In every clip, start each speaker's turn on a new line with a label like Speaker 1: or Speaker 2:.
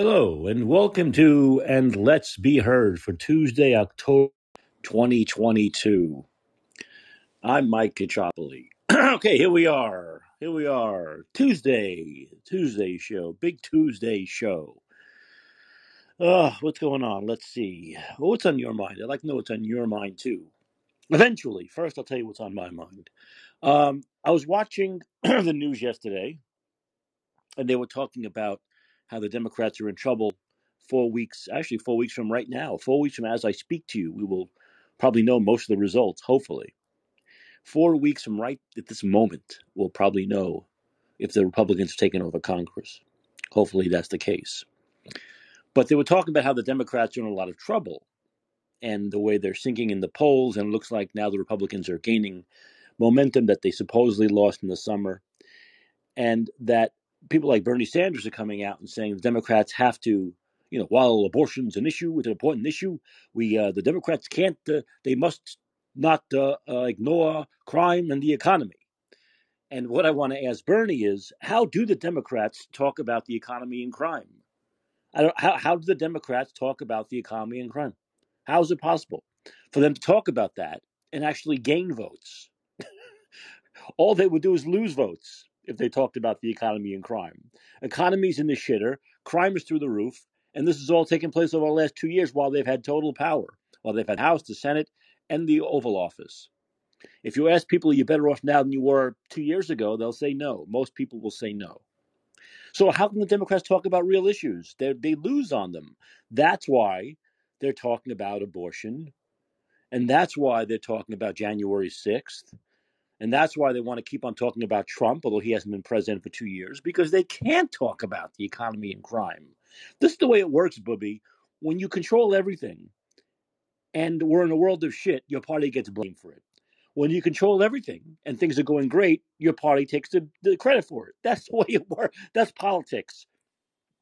Speaker 1: Hello, and welcome to And Let's Be Heard for Tuesday, October 2022. I'm Mike Caccioppoli. okay, here we are. Here we are. Tuesday, Tuesday show, big Tuesday show. Uh, what's going on? Let's see. Well, what's on your mind? I'd like to know what's on your mind too. Eventually, first I'll tell you what's on my mind. Um, I was watching the news yesterday, and they were talking about how the Democrats are in trouble four weeks, actually, four weeks from right now, four weeks from as I speak to you, we will probably know most of the results, hopefully. Four weeks from right at this moment, we'll probably know if the Republicans have taken over Congress. Hopefully, that's the case. But they were talking about how the Democrats are in a lot of trouble and the way they're sinking in the polls, and it looks like now the Republicans are gaining momentum that they supposedly lost in the summer and that people like Bernie Sanders are coming out and saying the Democrats have to, you know, while abortion's an issue, it's an important issue, we uh, the Democrats can't, uh, they must not uh, uh, ignore crime and the economy. And what I want to ask Bernie is, how do the Democrats talk about the economy and crime? I don't, how how do the Democrats talk about the economy and crime? How is it possible for them to talk about that and actually gain votes? All they would do is lose votes if they talked about the economy and crime. Economy's in the shitter, crime is through the roof, and this has all taken place over the last two years while they've had total power, while they've had House, the Senate, and the Oval Office. If you ask people, are you better off now than you were two years ago? They'll say no. Most people will say no. So how can the Democrats talk about real issues? They they lose on them. That's why they're talking about abortion, and that's why they're talking about January sixth, and that's why they want to keep on talking about Trump, although he hasn't been president for two years, because they can't talk about the economy and crime. This is the way it works, Booby. When you control everything and we're in a world of shit, your party gets blamed for it. When you control everything and things are going great, your party takes the, the credit for it. That's the way it works. That's politics.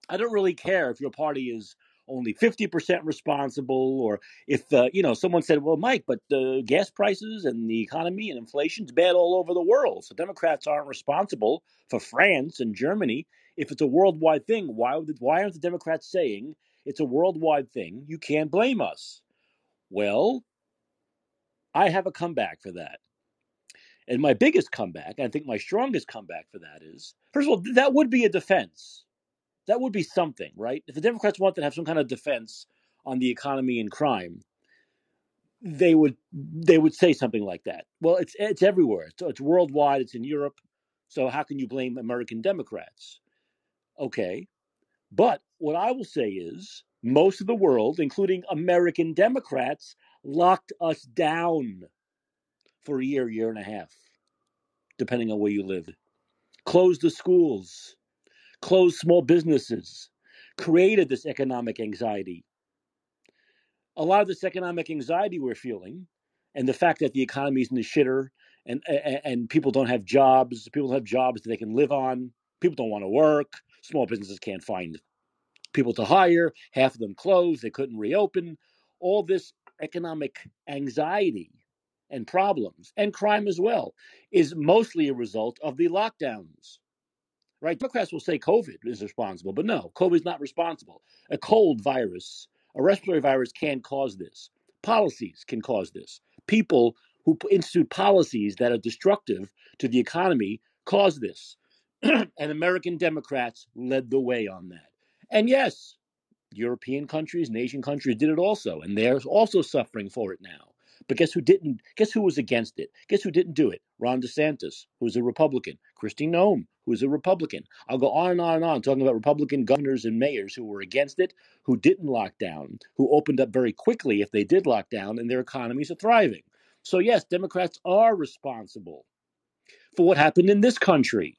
Speaker 1: I don't really care if your party is only 50% responsible or if uh, you know someone said well mike but the gas prices and the economy and inflation's bad all over the world so democrats aren't responsible for france and germany. If it's a worldwide thing why would why aren't the democrats saying it's a worldwide thing? You can't blame us. Well i have a comeback for that. And my biggest comeback i think my strongest comeback for that is first of all that would be a defense that would be something, right? If the Democrats wanted to have some kind of defense on the economy and crime, they would they would say something like that. Well, it's it's everywhere. It's, it's worldwide. It's in Europe. So how can you blame American Democrats? Okay, but what I will say is most of the world, including American Democrats, locked us down for a year, year and a half, depending on where you lived. Closed the schools, closed small businesses, created this economic anxiety. A lot of this economic anxiety we're feeling, and the fact that the economy is in the shitter, and, and and people don't have jobs, people have jobs that they can live on, people don't want to work, small businesses can't find people to hire, half of them closed, they couldn't reopen. All this economic anxiety and problems, and crime as well, is mostly a result of the lockdowns right? Democrats will say COVID is responsible, but no, COVID is not responsible. A cold virus, a respiratory virus can cause this. Policies can cause this. People who institute policies that are destructive to the economy cause this. and American Democrats led the way on that. And yes, European countries, nation countries did it also, and they're also suffering for it now. But guess who didn't? Guess who was against it? Guess who didn't do it? Ron DeSantis, who's a Republican. Kristi Noem, who's a Republican. I'll go on and on and on talking about Republican governors and mayors who were against it, who didn't lock down, who opened up very quickly if they did lock down, and their economies are thriving. So, yes, Democrats are responsible for what happened in this country.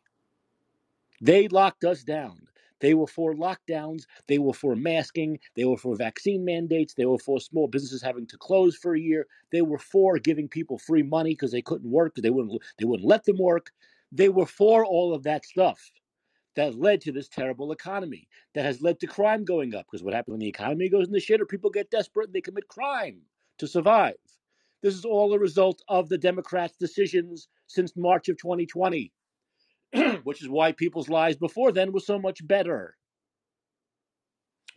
Speaker 1: They locked us down. They were for lockdowns. They were for masking. They were for vaccine mandates. They were for small businesses having to close for a year. They were for giving people free money because they couldn't work because they wouldn't they wouldn't let them work. They were for all of that stuff that led to this terrible economy that has led to crime going up because what happens when the economy goes in the shitter people get desperate and they commit crime to survive this is all a result of the democrats decisions since march of 2020 which is why people's lives before then were so much better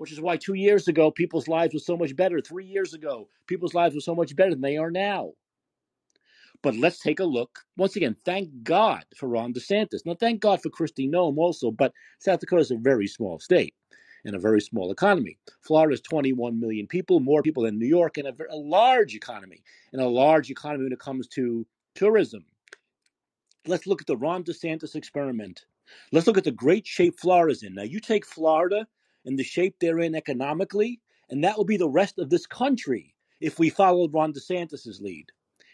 Speaker 1: which is why two years ago people's lives were so much better. Three years ago, people's lives were so much better than they are now. But let's take a look. Once again, thank God for Ron DeSantis. Now, thank God for Kristi Noem also, but South Dakota is a very small state and a very small economy. Florida is 21 million people, more people than New York, and a, a large economy, and a large economy when it comes to tourism. Let's look at the Ron DeSantis experiment. Let's look at the great shape Florida's in. Now, you take Florida and the shape they're in economically, and that will be the rest of this country if we followed Ron DeSantis's lead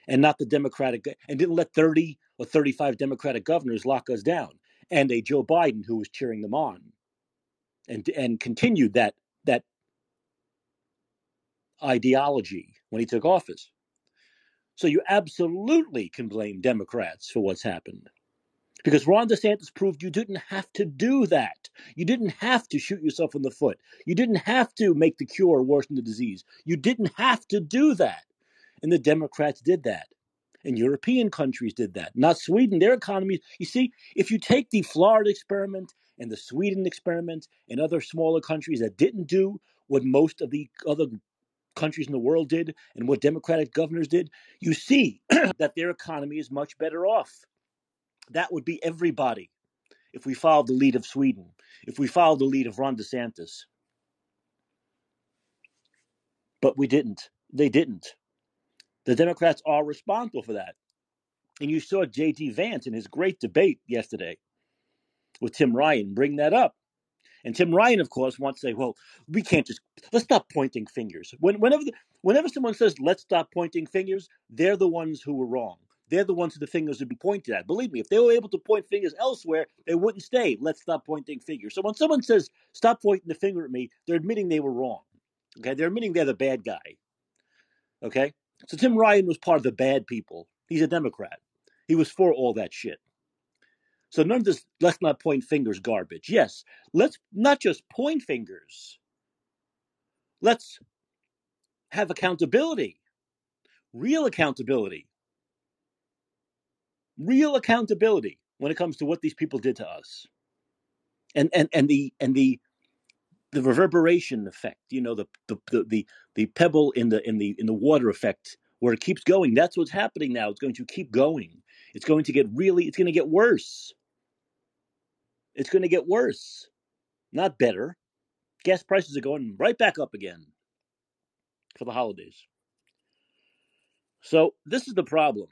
Speaker 1: and not the Democratic, and didn't let 30 or 35 Democratic governors lock us down, and a Joe Biden who was cheering them on and, and continued that, that ideology when he took office. So you absolutely can blame Democrats for what's happened. Because Ron DeSantis proved you didn't have to do that. You didn't have to shoot yourself in the foot. You didn't have to make the cure worse than the disease. You didn't have to do that. And the Democrats did that. And European countries did that. Not Sweden. Their economies. you see, if you take the Florida experiment and the Sweden experiment and other smaller countries that didn't do what most of the other countries in the world did and what Democratic governors did, you see that their economy is much better off. That would be everybody if we followed the lead of Sweden, if we followed the lead of Ron DeSantis. But we didn't. They didn't. The Democrats are responsible for that. And you saw J.D. Vance in his great debate yesterday with Tim Ryan bring that up. And Tim Ryan, of course, wants to say, well, we can't just, let's stop pointing fingers. When, whenever, the, whenever someone says, let's stop pointing fingers, they're the ones who were wrong. They're the ones who the fingers would be pointed at. Believe me, if they were able to point fingers elsewhere, they wouldn't stay, let's stop pointing fingers. So when someone says, stop pointing the finger at me, they're admitting they were wrong. Okay, they're admitting they're the bad guy. Okay? So Tim Ryan was part of the bad people. He's a Democrat. He was for all that shit. So none of this let's not point fingers garbage. Yes, let's not just point fingers. Let's have accountability. Real accountability. Real accountability when it comes to what these people did to us. And and and the and the the reverberation effect, you know, the the the the, the pebble in the in the in the water effect where it keeps going. That's what's happening now. It's going to keep going. It's going to get really it's going to get worse. It's going to get worse, not better. Gas prices are going right back up again for the holidays. So, this is the problem.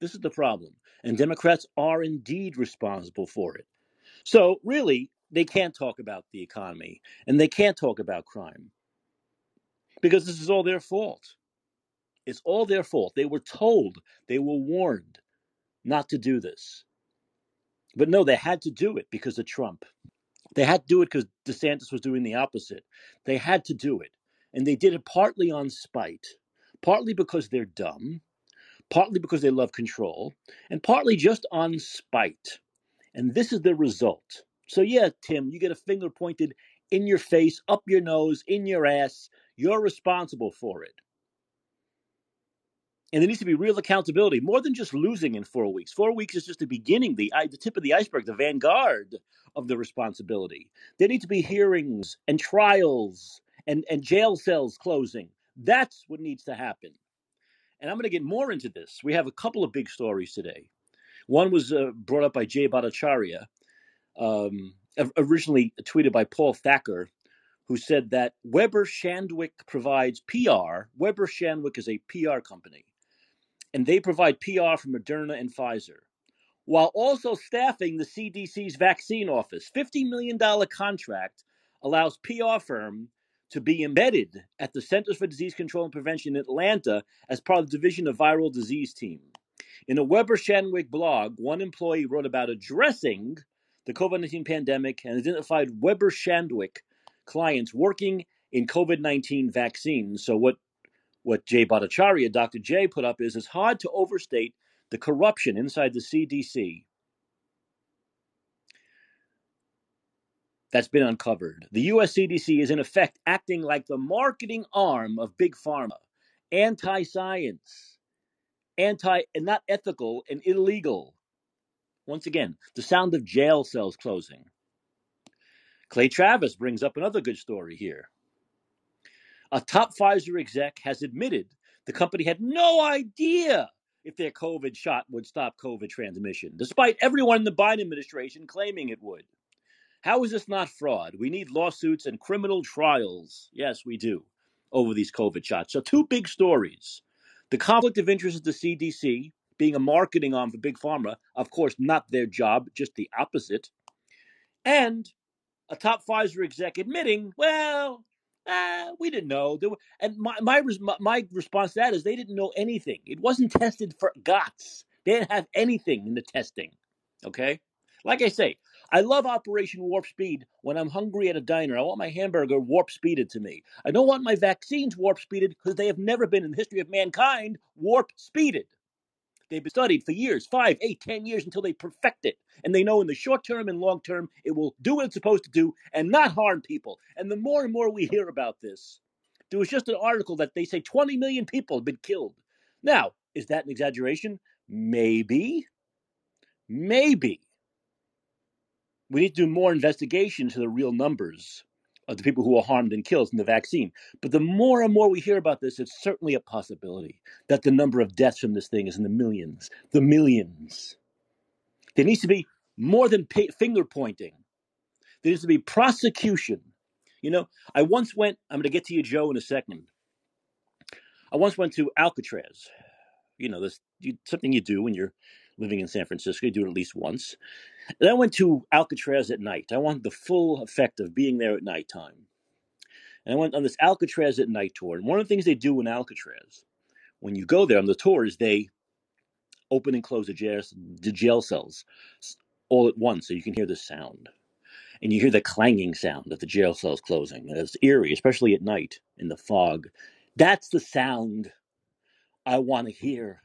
Speaker 1: This is the problem. And Democrats are indeed responsible for it. So, really, they can't talk about the economy and they can't talk about crime because this is all their fault. It's all their fault. They were told, they were warned not to do this. But no, they had to do it because of Trump. They had to do it because DeSantis was doing the opposite. They had to do it. And they did it partly on spite, partly because they're dumb, partly because they love control, and partly just on spite. And this is the result. So, yeah, Tim, you get a finger pointed in your face, up your nose, in your ass. You're responsible for it. And there needs to be real accountability, more than just losing in four weeks. Four weeks is just the beginning, the, the tip of the iceberg, the vanguard of the responsibility. There need to be hearings and trials and, and jail cells closing. That's what needs to happen. And I'm going to get more into this. We have a couple of big stories today. One was uh, brought up by Jay Bhattacharya, um, originally tweeted by Paul Thacker, who said that Weber Shandwick provides PR. Weber Shandwick is a PR company and they provide PR for Moderna and Pfizer, while also staffing the CDC's vaccine office. $50 million contract allows PR firm to be embedded at the Centers for Disease Control and Prevention in Atlanta as part of the Division of Viral Disease team. In a Weber Shandwick blog, one employee wrote about addressing the COVID 19 pandemic and identified Weber Shandwick clients working in COVID 19 vaccines. So, what what Jay Bhattacharya, Dr. Jay, put up is it's hard to overstate the corruption inside the CDC that's been uncovered. The US CDC is in effect acting like the marketing arm of big pharma, anti-science, anti and not ethical and illegal. Once again, the sound of jail cells closing. Clay Travis brings up another good story here. A top Pfizer exec has admitted the company had no idea if their COVID shot would stop COVID transmission, despite everyone in the Biden administration claiming it would. How is this not fraud? We need lawsuits and criminal trials. Yes, we do, over these COVID shots. So, two big stories the conflict of interest of the CDC, being a marketing arm for Big Pharma, of course, not their job, just the opposite, and a top Pfizer exec admitting, well, uh, we didn't know. Were, and my, my my my response to that is they didn't know anything. It wasn't tested for GOTS. They didn't have anything in the testing. Okay, like I say, I love Operation Warp Speed. When I'm hungry at a diner, I want my hamburger warp speeded to me. I don't want my vaccines warp speeded because they have never been in the history of mankind warp speeded. They've been studied for years, five, eight, ten years until they perfect it. And they know in the short term and long term it will do what it's supposed to do and not harm people. And the more and more we hear about this, there was just an article that they say 20 million people have been killed. Now, is that an exaggeration? Maybe. Maybe. We need to do more investigation to the real numbers of the people who are harmed and killed in the vaccine. But the more and more we hear about this, it's certainly a possibility that the number of deaths from this thing is in the millions, the millions. There needs to be more than pa finger pointing. There needs to be prosecution. You know, I once went, I'm going to get to you, Joe, in a second. I once went to Alcatraz. You know, this you, something you do when you're living in San Francisco. You do it at least once. And I went to Alcatraz at night. I wanted the full effect of being there at nighttime. And I went on this Alcatraz at night tour. And one of the things they do in Alcatraz, when you go there on the tour, is they open and close the jail, the jail cells all at once so you can hear the sound. And you hear the clanging sound of the jail cells closing. And it's eerie, especially at night in the fog. That's the sound I want to hear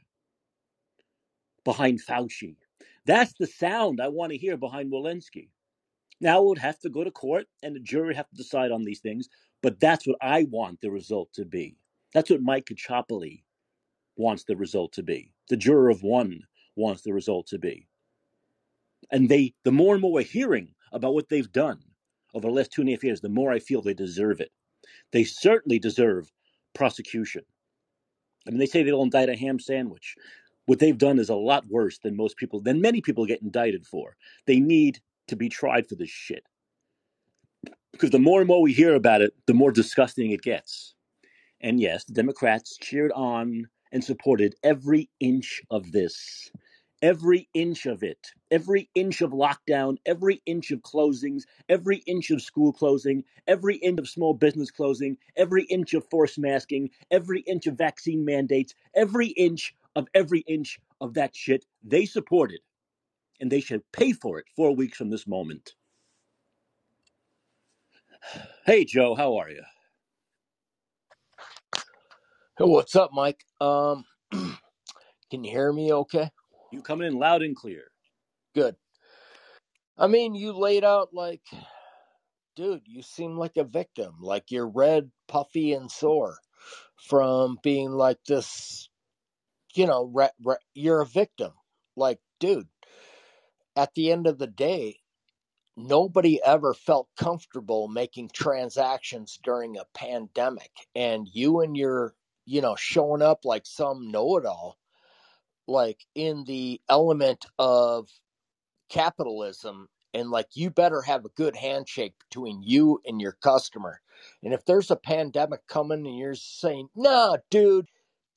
Speaker 1: behind Fauci. That's the sound I want to hear behind Walensky. Now it would have to go to court and the jury have to decide on these things, but that's what I want the result to be. That's what Mike Caccioppoli wants the result to be. The juror of one wants the result to be. And they the more and more we're hearing about what they've done over the last two and a half years, the more I feel they deserve it. They certainly deserve prosecution. I mean, they say they'll indict a ham sandwich. What they've done is a lot worse than most people, than many people get indicted for. They need to be tried for this shit. Because the more and more we hear about it, the more disgusting it gets. And yes, the Democrats cheered on and supported every inch of this. Every inch of it. Every inch of lockdown, every inch of closings, every inch of school closing, every inch of small business closing, every inch of forced masking, every inch of vaccine mandates, every inch of every inch of that shit they supported. And they should pay for it four weeks from this moment. Hey, Joe, how are you?
Speaker 2: Hey, what's up, Mike? Um, can you hear me okay?
Speaker 1: You coming in loud and clear.
Speaker 2: Good. I mean, you laid out like, dude, you seem like a victim. Like you're red, puffy, and sore from being like this, you know, re- re- you're a victim. Like, dude, at the end of the day, nobody ever felt comfortable making transactions during a pandemic. And you and your, you know, showing up like some know it all, like in the element of capitalism and like you better have a good handshake between you and your customer. And if there's a pandemic coming and you're saying, "Nah, dude,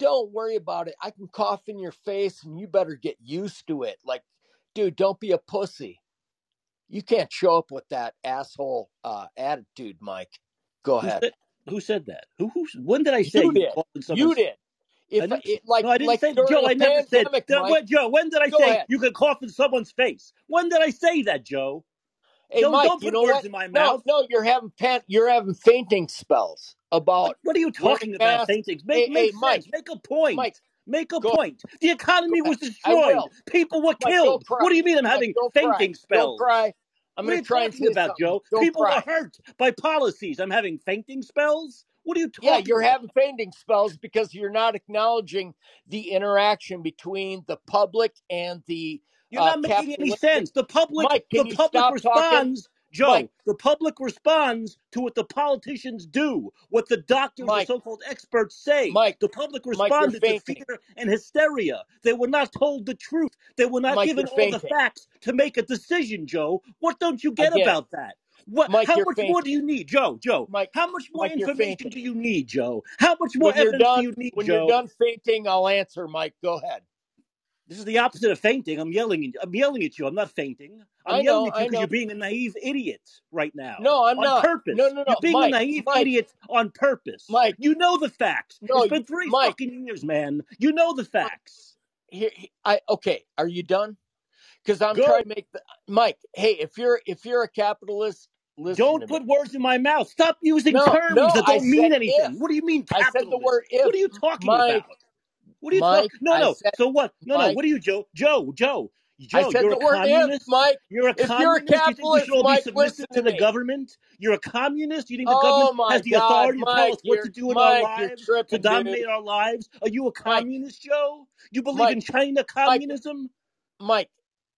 Speaker 2: don't worry about it. I can cough in your face and you better get used to it." Like, dude, don't be a pussy. You can't show up with that asshole uh, attitude, Mike. Go
Speaker 1: Who
Speaker 2: ahead.
Speaker 1: said, who said that? Who, who, when did I say
Speaker 2: You
Speaker 1: you
Speaker 2: did. You did. If
Speaker 1: never,
Speaker 2: it like
Speaker 1: no, I didn't
Speaker 2: like
Speaker 1: say Joe. I never said
Speaker 2: pandemic, Mike.
Speaker 1: Joe. When did I say
Speaker 2: ahead.
Speaker 1: you could cough in someone's face? When did I say that, Joe?
Speaker 2: Hey,
Speaker 1: don't
Speaker 2: Mike,
Speaker 1: don't
Speaker 2: you
Speaker 1: put
Speaker 2: know
Speaker 1: words
Speaker 2: what?
Speaker 1: in my
Speaker 2: No,
Speaker 1: mouth.
Speaker 2: no, you're having pan- you're having fainting spells about
Speaker 1: what are you talking about? things. Make
Speaker 2: Hey,
Speaker 1: make
Speaker 2: hey, Mike.
Speaker 1: Make a point.
Speaker 2: Mike,
Speaker 1: Make a
Speaker 2: go
Speaker 1: point. The economy was destroyed. People were
Speaker 2: Mike,
Speaker 1: killed. What do you mean I'm
Speaker 2: Mike,
Speaker 1: having
Speaker 2: don't cry.
Speaker 1: fainting
Speaker 2: Don't
Speaker 1: spells?
Speaker 2: cry. I'm gonna
Speaker 1: you
Speaker 2: try and
Speaker 1: talking about,
Speaker 2: something.
Speaker 1: Joe?
Speaker 2: Don't
Speaker 1: People were
Speaker 2: cry.
Speaker 1: hurt by policies. I'm having fainting spells. What are you talking?
Speaker 2: Yeah, you're
Speaker 1: about?
Speaker 2: having fainting spells because you're not acknowledging the interaction between the public and the
Speaker 1: You're
Speaker 2: uh,
Speaker 1: not making any sense. The public,
Speaker 2: Mike,
Speaker 1: the public responds. Joe,
Speaker 2: Mike.
Speaker 1: the public responds to what the politicians do, what the doctors,
Speaker 2: Mike.
Speaker 1: the so-called experts say.
Speaker 2: Mike.
Speaker 1: the public
Speaker 2: Mike,
Speaker 1: responded to fear and hysteria. They were not told the truth. They were not
Speaker 2: Mike,
Speaker 1: given all the facts to make a decision, Joe. What don't you get
Speaker 2: Again.
Speaker 1: about that? What?
Speaker 2: Mike,
Speaker 1: how much more do you need, Joe? Joe,
Speaker 2: Mike-
Speaker 1: how much more
Speaker 2: Mike,
Speaker 1: information do you need, Joe? How much more
Speaker 2: When
Speaker 1: evidence
Speaker 2: done,
Speaker 1: do you need,
Speaker 2: when
Speaker 1: Joe?
Speaker 2: you're done fainting, I'll answer, Mike. Go ahead.
Speaker 1: This is the opposite of fainting. I'm yelling. at- I'm yelling at you. I'm not fainting. I'm
Speaker 2: I
Speaker 1: yelling
Speaker 2: know,
Speaker 1: at you because you're being a naive idiot right now.
Speaker 2: No, I'm
Speaker 1: on
Speaker 2: not.
Speaker 1: purpose.
Speaker 2: No, no, no.
Speaker 1: You're being
Speaker 2: Mike,
Speaker 1: a naive
Speaker 2: Mike.
Speaker 1: idiot on purpose.
Speaker 2: Mike.
Speaker 1: you know the facts.
Speaker 2: No,
Speaker 1: it's been three
Speaker 2: Mike.
Speaker 1: fucking years, man. You know the facts.
Speaker 2: Here, I okay. Are you done? Because I'm trying to make the Mike. Hey, if you're if you're a capitalist, listen.
Speaker 1: Don't put
Speaker 2: me.
Speaker 1: words in my mouth. Stop using
Speaker 2: No,
Speaker 1: terms
Speaker 2: no,
Speaker 1: that don't mean anything.
Speaker 2: if.
Speaker 1: What do you mean capitalist?
Speaker 2: I said the word if.
Speaker 1: What are you talking
Speaker 2: Mike,
Speaker 1: about? What are you
Speaker 2: Mike,
Speaker 1: talking? No,
Speaker 2: I
Speaker 1: no.
Speaker 2: said-
Speaker 1: so what? No, no.
Speaker 2: Mike.
Speaker 1: What are you, Joe? Joe, Joe. Joe,
Speaker 2: I said
Speaker 1: you're
Speaker 2: the
Speaker 1: a
Speaker 2: word
Speaker 1: communist.
Speaker 2: if, Mike.
Speaker 1: You're a
Speaker 2: If you're a
Speaker 1: communist. you think we
Speaker 2: capitalist,
Speaker 1: should all
Speaker 2: Mike,
Speaker 1: be submissive
Speaker 2: listen
Speaker 1: to
Speaker 2: to
Speaker 1: the government? You're a communist. You think the
Speaker 2: Oh
Speaker 1: government has the
Speaker 2: God,
Speaker 1: authority to tell us what to do in
Speaker 2: Mike,
Speaker 1: our lives, to dominate
Speaker 2: dude.
Speaker 1: our lives? Are you a communist, Joe? You believe
Speaker 2: Mike,
Speaker 1: in China communism?
Speaker 2: Mike,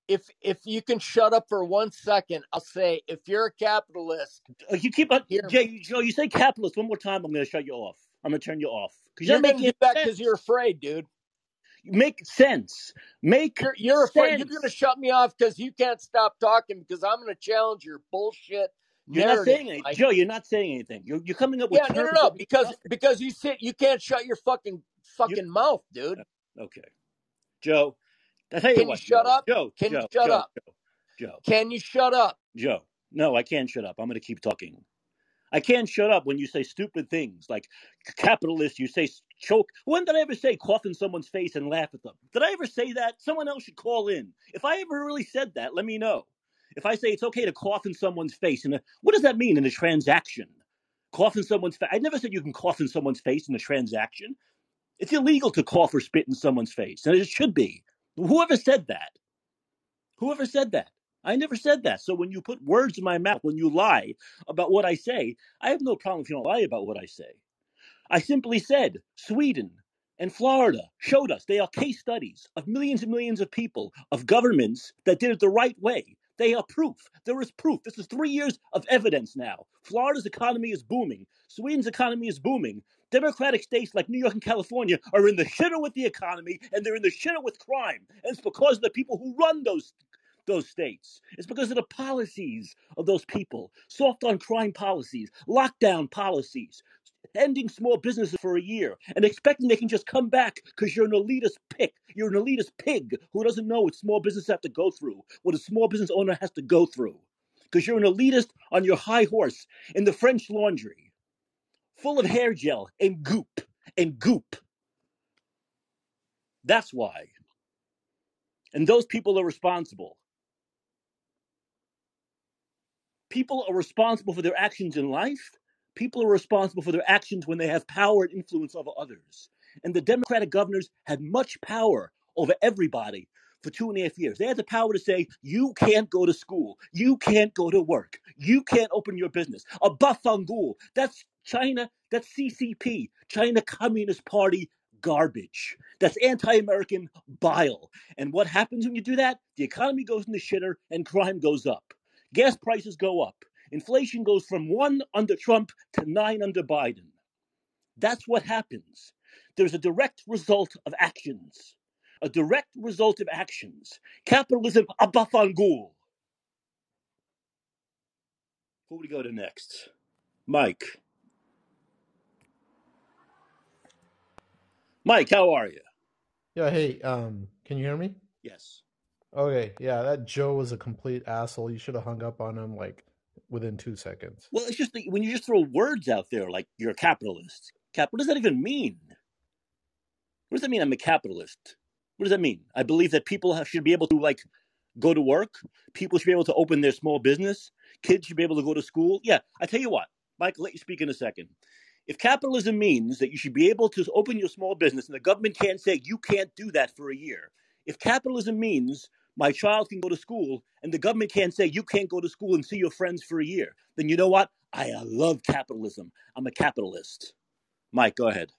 Speaker 2: if if you can shut up for one second, I'll say if you're a capitalist,
Speaker 1: Uh, You keep on. Jay, Joe. You say capitalist one more time. I'm going to shut you off. I'm to turn you off because
Speaker 2: you're
Speaker 1: you're making
Speaker 2: that
Speaker 1: sense.
Speaker 2: because you're afraid, dude.
Speaker 1: make sense. Make
Speaker 2: You're you're afraid. You're gonna shut me off because you can't stop talking because I'm gonna challenge your bullshit
Speaker 1: You're not saying anything, Joe. You're not saying anything. You're, you're coming up with
Speaker 2: Yeah, no, no, no. Because
Speaker 1: nothing.
Speaker 2: because you sit, you can't shut your fucking fucking mouth, dude.
Speaker 1: Uh, okay, Joe. I tell you
Speaker 2: Can you shut
Speaker 1: Joe,
Speaker 2: up?
Speaker 1: Joe.
Speaker 2: Can you shut
Speaker 1: Joe,
Speaker 2: up?
Speaker 1: Joe, Joe,
Speaker 2: Can you shut up?
Speaker 1: Joe. No, I can't shut up. I'm going to keep talking. I can't shut up when you say stupid things like capitalist. You say choke. When did I ever say cough in someone's face and laugh at them? Did I ever say that? Someone else should call in. If I ever really said that, let me know. If I say it's okay to cough in someone's face, and what does that mean in a transaction? Cough in someone's face. I never said you can cough in someone's face in a transaction. It's illegal to cough or spit in someone's face, and it should be. Whoever said that? Whoever said that? I never said that. So when you put words in my mouth, when you lie about what I say, I have no problem if you don't lie about what I say. I simply said Sweden and Florida showed us they are case studies of millions and millions of people, of governments that did it the right way. They are proof. There is proof. This is three years of evidence now. Florida's economy is booming. Sweden's economy is booming. Democratic states like New York and California are in the shitter with the economy and they're in the shitter with crime. And it's because of the people who run those those states. It's because of the policies of those people. Soft on crime policies, lockdown policies, ending small businesses for a year and expecting they can just come back because you're an elitist pick. You're an elitist pig who doesn't know what small businesses have to go through, what a small business owner has to go through. Because you're an elitist on your high horse in the French laundry, full of hair gel and goop and goop. That's why. And those people are responsible. People are responsible for their actions in life. People are responsible for their actions when they have power and influence over others. And the Democratic governors had much power over everybody for two and a half years. They had the power to say, you can't go to school, you can't go to work, you can't open your business. A bafangul, that's China, that's CCP, China Communist Party garbage. That's anti American bile. And what happens when you do that? The economy goes in the shitter and crime goes up. Gas prices go up. Inflation goes from one under Trump to nine under Biden. That's what happens. There's a direct result of actions. A direct result of actions. Capitalism, abafangul. Who do we go to next? Mike. Mike, how are you?
Speaker 3: Yeah, hey, um, can you hear me?
Speaker 1: Yes.
Speaker 3: Okay, yeah, that Joe was a complete asshole. You should have hung up on him like within two seconds.
Speaker 1: Well, it's just that when you just throw words out there like you're a capitalist. Cap, what does that even mean? What does that mean? I'm a capitalist. What does that mean? I believe that people should be able to like go to work. People should be able to open their small business. Kids should be able to go to school. Yeah, I tell you what, Mike. Let you speak in a second. If capitalism means that you should be able to open your small business and the government can't say you can't do that for a year, if capitalism means my child can go to school and the government can't say you can't go to school and see your friends for a year, then you know what? I uh, love capitalism. I'm a capitalist. Mike, go ahead.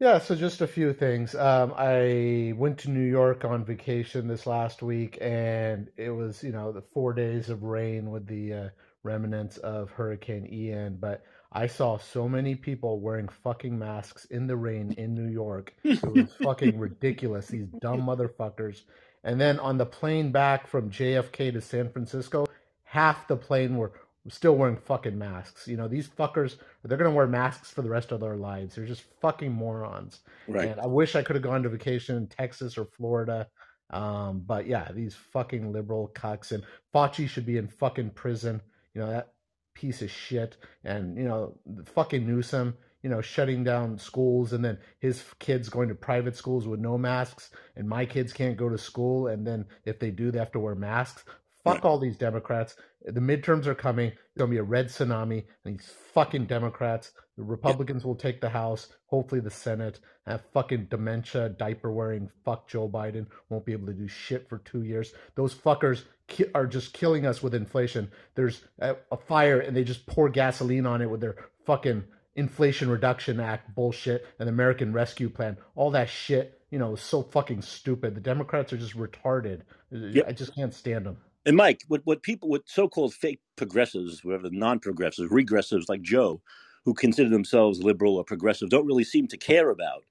Speaker 3: Yeah, so just a few things. Um, I went to New York on vacation this last week, and it was, you know, the four days of rain with the uh, remnants of Hurricane Ian. But I saw so many people wearing fucking masks in the rain in New York. It was fucking ridiculous. These dumb motherfuckers. And then on the plane back from JFK to San Francisco, half the plane were still wearing fucking masks. You know, these fuckers they're gonna wear masks for the rest of their lives. They're just fucking morons.
Speaker 1: Right.
Speaker 3: And I wish I could have gone to vacation in Texas or Florida. Um, but yeah, these fucking liberal cucks and Fauci should be in fucking prison. You know that piece of shit. And you know fucking Newsom. You know shutting down schools and then his kids going to private schools with no masks, and my kids can't go to school. And then if they do, they have to wear masks. Fuck
Speaker 1: Right.
Speaker 3: all these Democrats. The midterms are coming. it's gonna be a red tsunami, and these fucking Democrats. The Republicans will take the House, hopefully the Senate. Have fucking dementia, diaper wearing. Fuck Joe Biden. Won't be able to do shit for two years. Those fuckers ki- are just killing us with inflation. There's a, a fire, and they just pour gasoline on it with their fucking Inflation Reduction Act bullshit and American Rescue Plan. All that shit, you know, is so fucking stupid. The Democrats are just retarded.
Speaker 1: Yep.
Speaker 3: I just can't stand them.
Speaker 1: And Mike, what, what people, what so-called fake progressives, whatever non-progressives, regressives like Joe, who consider themselves liberal or progressive, don't really seem to care about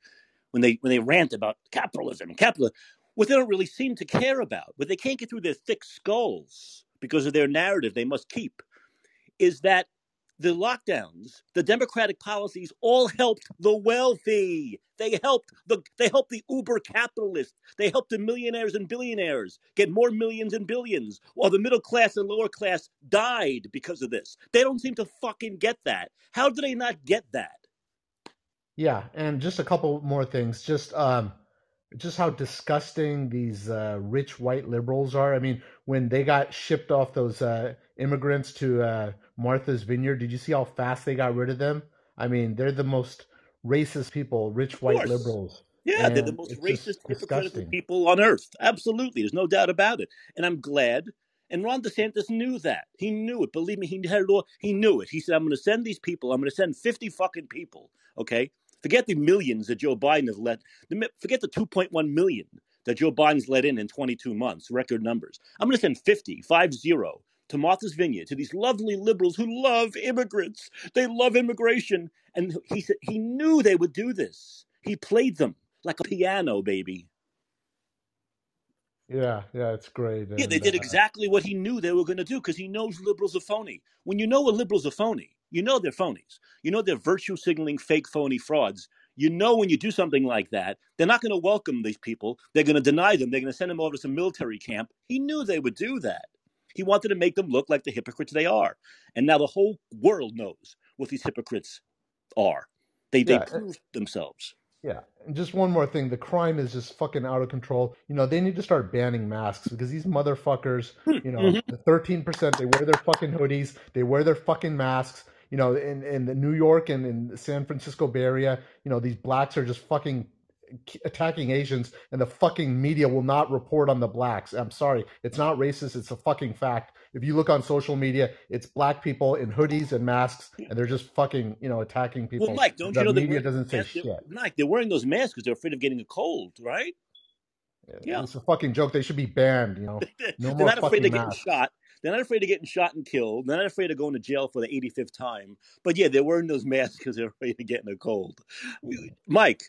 Speaker 1: when they when they rant about capitalism and capitalism. What they don't really seem to care about, what they can't get through their thick skulls because of their narrative they must keep, is that the lockdowns, the democratic policies, all helped the wealthy. They helped the they helped the uber capitalists. They helped the millionaires and billionaires get more millions and billions, while the middle class and lower class died because of this. They don't seem to fucking get that. How do they not get that?
Speaker 3: Yeah, and just a couple more things. Just um just how disgusting these uh, rich white liberals are. I mean, when they got shipped off those uh, immigrants to uh, Martha's Vineyard, did you see how fast they got rid of them? I mean, they're the most racist people, rich white liberals.
Speaker 1: Yeah, they're the most racist, hypocritical
Speaker 3: disgusting.
Speaker 1: people on earth. Absolutely. There's no doubt about it. And I'm glad. And Ron DeSantis knew that. He knew it. Believe me, he had it all. He knew it. He said, I'm going to send these people. I'm going to send 50 fucking people. Okay? Forget the millions that Joe Biden has let. Forget the 2.1 million that Joe Biden's let in in 22 months, record numbers. I'm going to send 50, 5 0 to Martha's Vineyard, to these lovely liberals who love immigrants. They love immigration. And he said he knew they would do this. He played them like a piano, baby.
Speaker 3: Yeah, yeah, it's great.
Speaker 1: Yeah, they did
Speaker 3: uh,
Speaker 1: exactly what he knew they were going to do because he knows liberals are phony. When you know a liberal's a phony, you know they're phonies. You know they're virtue signaling, fake, phony frauds. You know when you do something like that, they're not going to welcome these people. They're going to deny them. They're going to send them over to some military camp. He knew they would do that. He wanted to make them look like the hypocrites they are. And now the whole world knows what these hypocrites are. They they
Speaker 3: yeah,
Speaker 1: proved themselves.
Speaker 3: Yeah, and just one more thing. The crime is just fucking out of control. You know, they need to start banning masks because these motherfuckers, you know,
Speaker 1: Mhm.
Speaker 3: the 13%, they wear their fucking hoodies, they wear their fucking masks. You know, in, in the New York and in the San Francisco Bay Area, you know, these blacks are just fucking attacking Asians and the fucking media will not report on the blacks. I'm sorry. It's not racist. It's a fucking fact. If you look on social media, it's black people in hoodies and masks and they're just fucking, you know, attacking people.
Speaker 1: Well, Mike, don't
Speaker 3: the
Speaker 1: you know they're
Speaker 3: media doesn't say shit.
Speaker 1: Mike, they're wearing those masks because they're afraid of getting a cold, right? Yeah.
Speaker 3: It's a fucking joke. They should be banned, you know. No
Speaker 1: they're not afraid of getting shot. They're not afraid of getting shot and killed. They're not afraid of going to jail for the 85th time. But yeah, they're wearing those masks because they're afraid of getting a cold. Mike,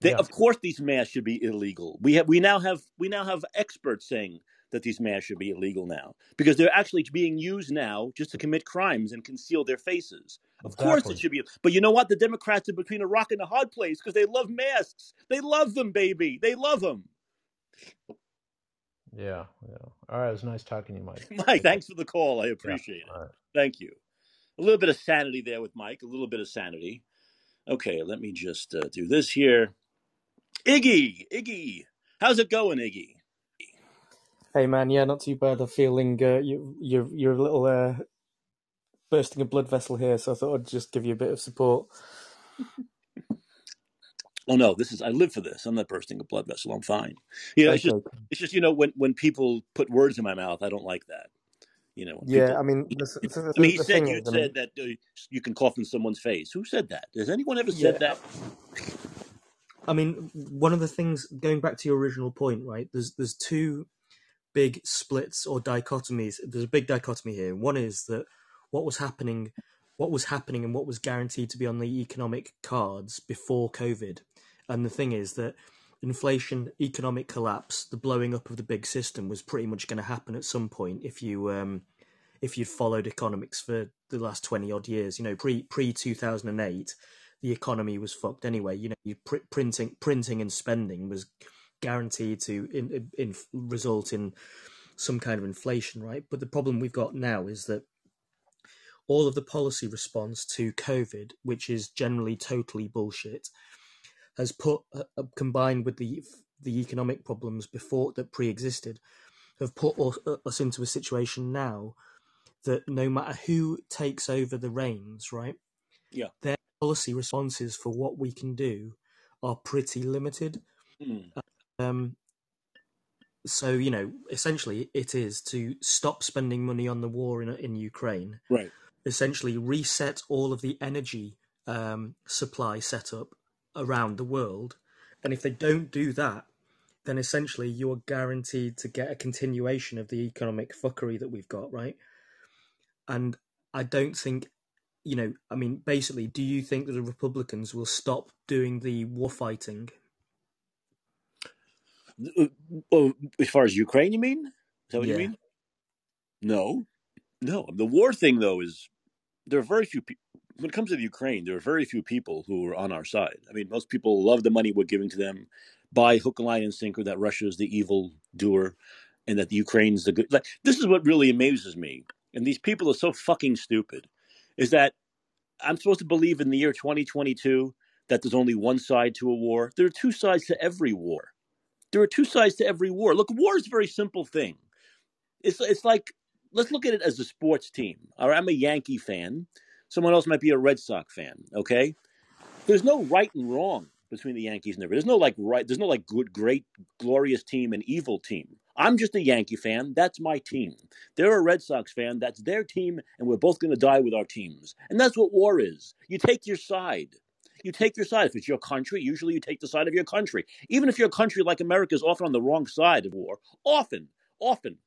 Speaker 1: they,
Speaker 3: Yeah.
Speaker 1: of course these masks should be illegal. We have we now have we now have experts saying that these masks should be illegal now because they're actually being used now just to commit crimes and conceal their faces. Of course it should be. But you know what? The Democrats are between a rock and a hard place because they love masks. They love them, baby. They love them.
Speaker 3: Yeah, yeah. All right, it was nice talking to you, Mike.
Speaker 1: Mike, thanks for the call. I appreciate it.
Speaker 3: All right.
Speaker 1: Thank you. A little bit of sanity there with Mike. A little bit of sanity. Okay, let me just uh, do this here. Iggy, Iggy, how's it going, Iggy?
Speaker 4: Hey man, yeah, not too bad. I'm feeling uh, you, you're you're a little uh, bursting a blood vessel here, so I thought I'd just give you a bit of support.
Speaker 1: Oh no, this is I live for this. I'm not bursting a blood vessel. I'm fine. You know, it's just
Speaker 4: Okay.
Speaker 1: it's just you know when when people put words in my mouth, I don't like that. You know,
Speaker 4: Yeah,
Speaker 1: people.
Speaker 4: I mean, the, the, the,
Speaker 1: I mean, he said you
Speaker 4: is, I mean,
Speaker 1: said that uh, you can cough in someone's face. Who said that? Has anyone ever said
Speaker 4: yeah,
Speaker 1: that?
Speaker 4: I mean, one of the things going back to your original point, right? There's there's two big splits or dichotomies. There's a big dichotomy here. One is that what was happening, what was happening, and what was guaranteed to be on the economic cards before COVID. And the thing is that inflation, economic collapse, the blowing up of the big system was pretty much going to happen at some point if you um, if you'd followed economics for the last twenty odd years. You know, pre pre two thousand and eight, the economy was fucked anyway. You know, you pr- printing printing and spending was guaranteed to in, in, in result in some kind of inflation, right? But the problem we've got now is that all of the policy response to COVID, which is generally totally bullshit, has put uh, uh combined with the the economic problems before that pre-existed, have put us, uh, us into a situation now that no matter who takes over the reins, right?
Speaker 1: Yeah.
Speaker 4: Their policy responses for what we can do are pretty limited.
Speaker 1: Mm.
Speaker 4: Um, so you know, essentially, it is to stop spending money on the war in in Ukraine.
Speaker 1: Right.
Speaker 4: Essentially, reset all of the energy um, supply setup around the world, and if they don't do that, then essentially you are guaranteed to get a continuation of the economic fuckery that we've got, right? And I don't think, you know, I mean, basically, do you think that the Republicans will stop doing the war fighting
Speaker 1: oh, as far as Ukraine, you mean? Is that what
Speaker 4: Yeah.
Speaker 1: you mean? No, no. The war thing, though, is there are very few people. When it comes to the Ukraine, there are very few people who are on our side. I mean, most people love the money we're giving to them, buy hook, line, and sinker that Russia is the evil doer, and that the Ukraine's the good. Like this is what really amazes me, and these people are so fucking stupid. Is that I'm supposed to believe in the year 2022 that there's only one side to a war? There are two sides to every war. There are two sides to every war. Look, war is a very simple thing. It's it's like let's look at it as a sports team. I'm a Yankee fan. Someone else might be a Red Sox fan. Okay, there's no right and wrong between the Yankees and the There's no like right. There's no like good, great, glorious team and evil team. I'm just a Yankee fan. That's my team. They're a Red Sox fan. That's their team, and we're both going to die with our teams. And that's what war is. You take your side. You take your side. If it's your country, usually you take the side of your country. Even if your country, like America, is often on the wrong side of war, often, often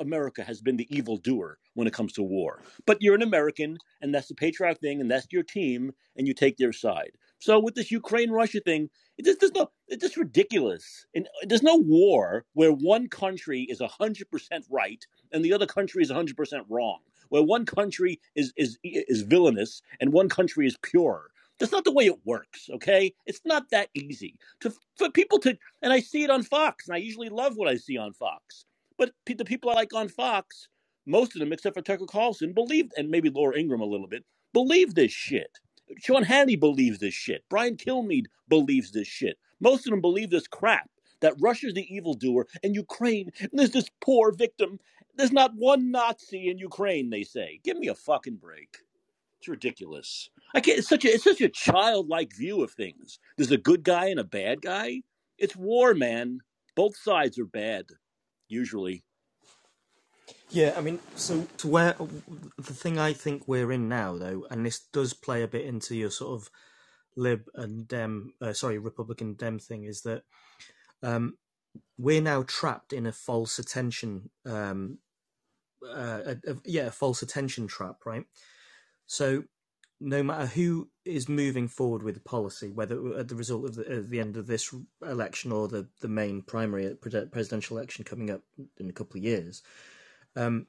Speaker 1: America has been the evil doer when it comes to war. But you're an American, and that's the patriotic thing, and that's your team, and you take their side. So with this Ukraine Russia thing, it just there's no it's just ridiculous. And there's no war where one country is hundred percent right and the other country is hundred percent wrong. Where one country is is is villainous and one country is pure. That's not the way it works, okay? It's not that easy to for people to, and I see it on Fox, and I usually love what I see on Fox. But the people I like on Fox, most of them, except for Tucker Carlson, believe, and maybe Laura Ingraham a little bit, believe this shit. Sean Hannity believes this shit. Brian Kilmeade believes this shit. Most of them believe this crap that Russia's the evildoer and Ukraine, and there's this poor victim. There's not one Nazi in Ukraine, they say. Give me a fucking break. It's ridiculous. I can't. It's such a. It's such a childlike view of things. There's a good guy and a bad guy. It's war, man. Both sides are bad, usually.
Speaker 4: Yeah, I mean, so to where the thing I think we're in now, though, and this does play a bit into your sort of lib and dem, uh, sorry, Republican dem thing, is that um, we're now trapped in a false attention, um, uh, a, a, yeah, a false attention trap, right? So no matter who is moving forward with the policy, whether at the result of the, the end of this election or the, the main primary presidential election coming up in a couple of years, um,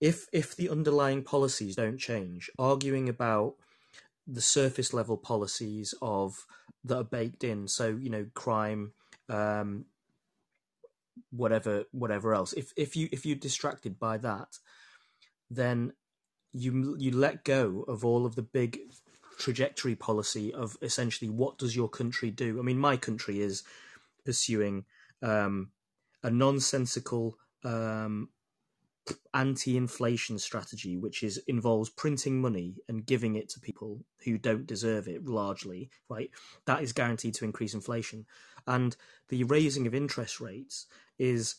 Speaker 4: if if the underlying policies don't change, arguing about the surface level policies of that are baked in, so you know crime, um, whatever whatever else. If if you if you're distracted by that, then you you let go of all of the big trajectory policy of essentially what does your country do. I mean, my country is pursuing um, a nonsensical um, anti-inflation strategy, which is involves printing money and giving it to people who don't deserve it. Largely, right? That is guaranteed to increase inflation, and the raising of interest rates is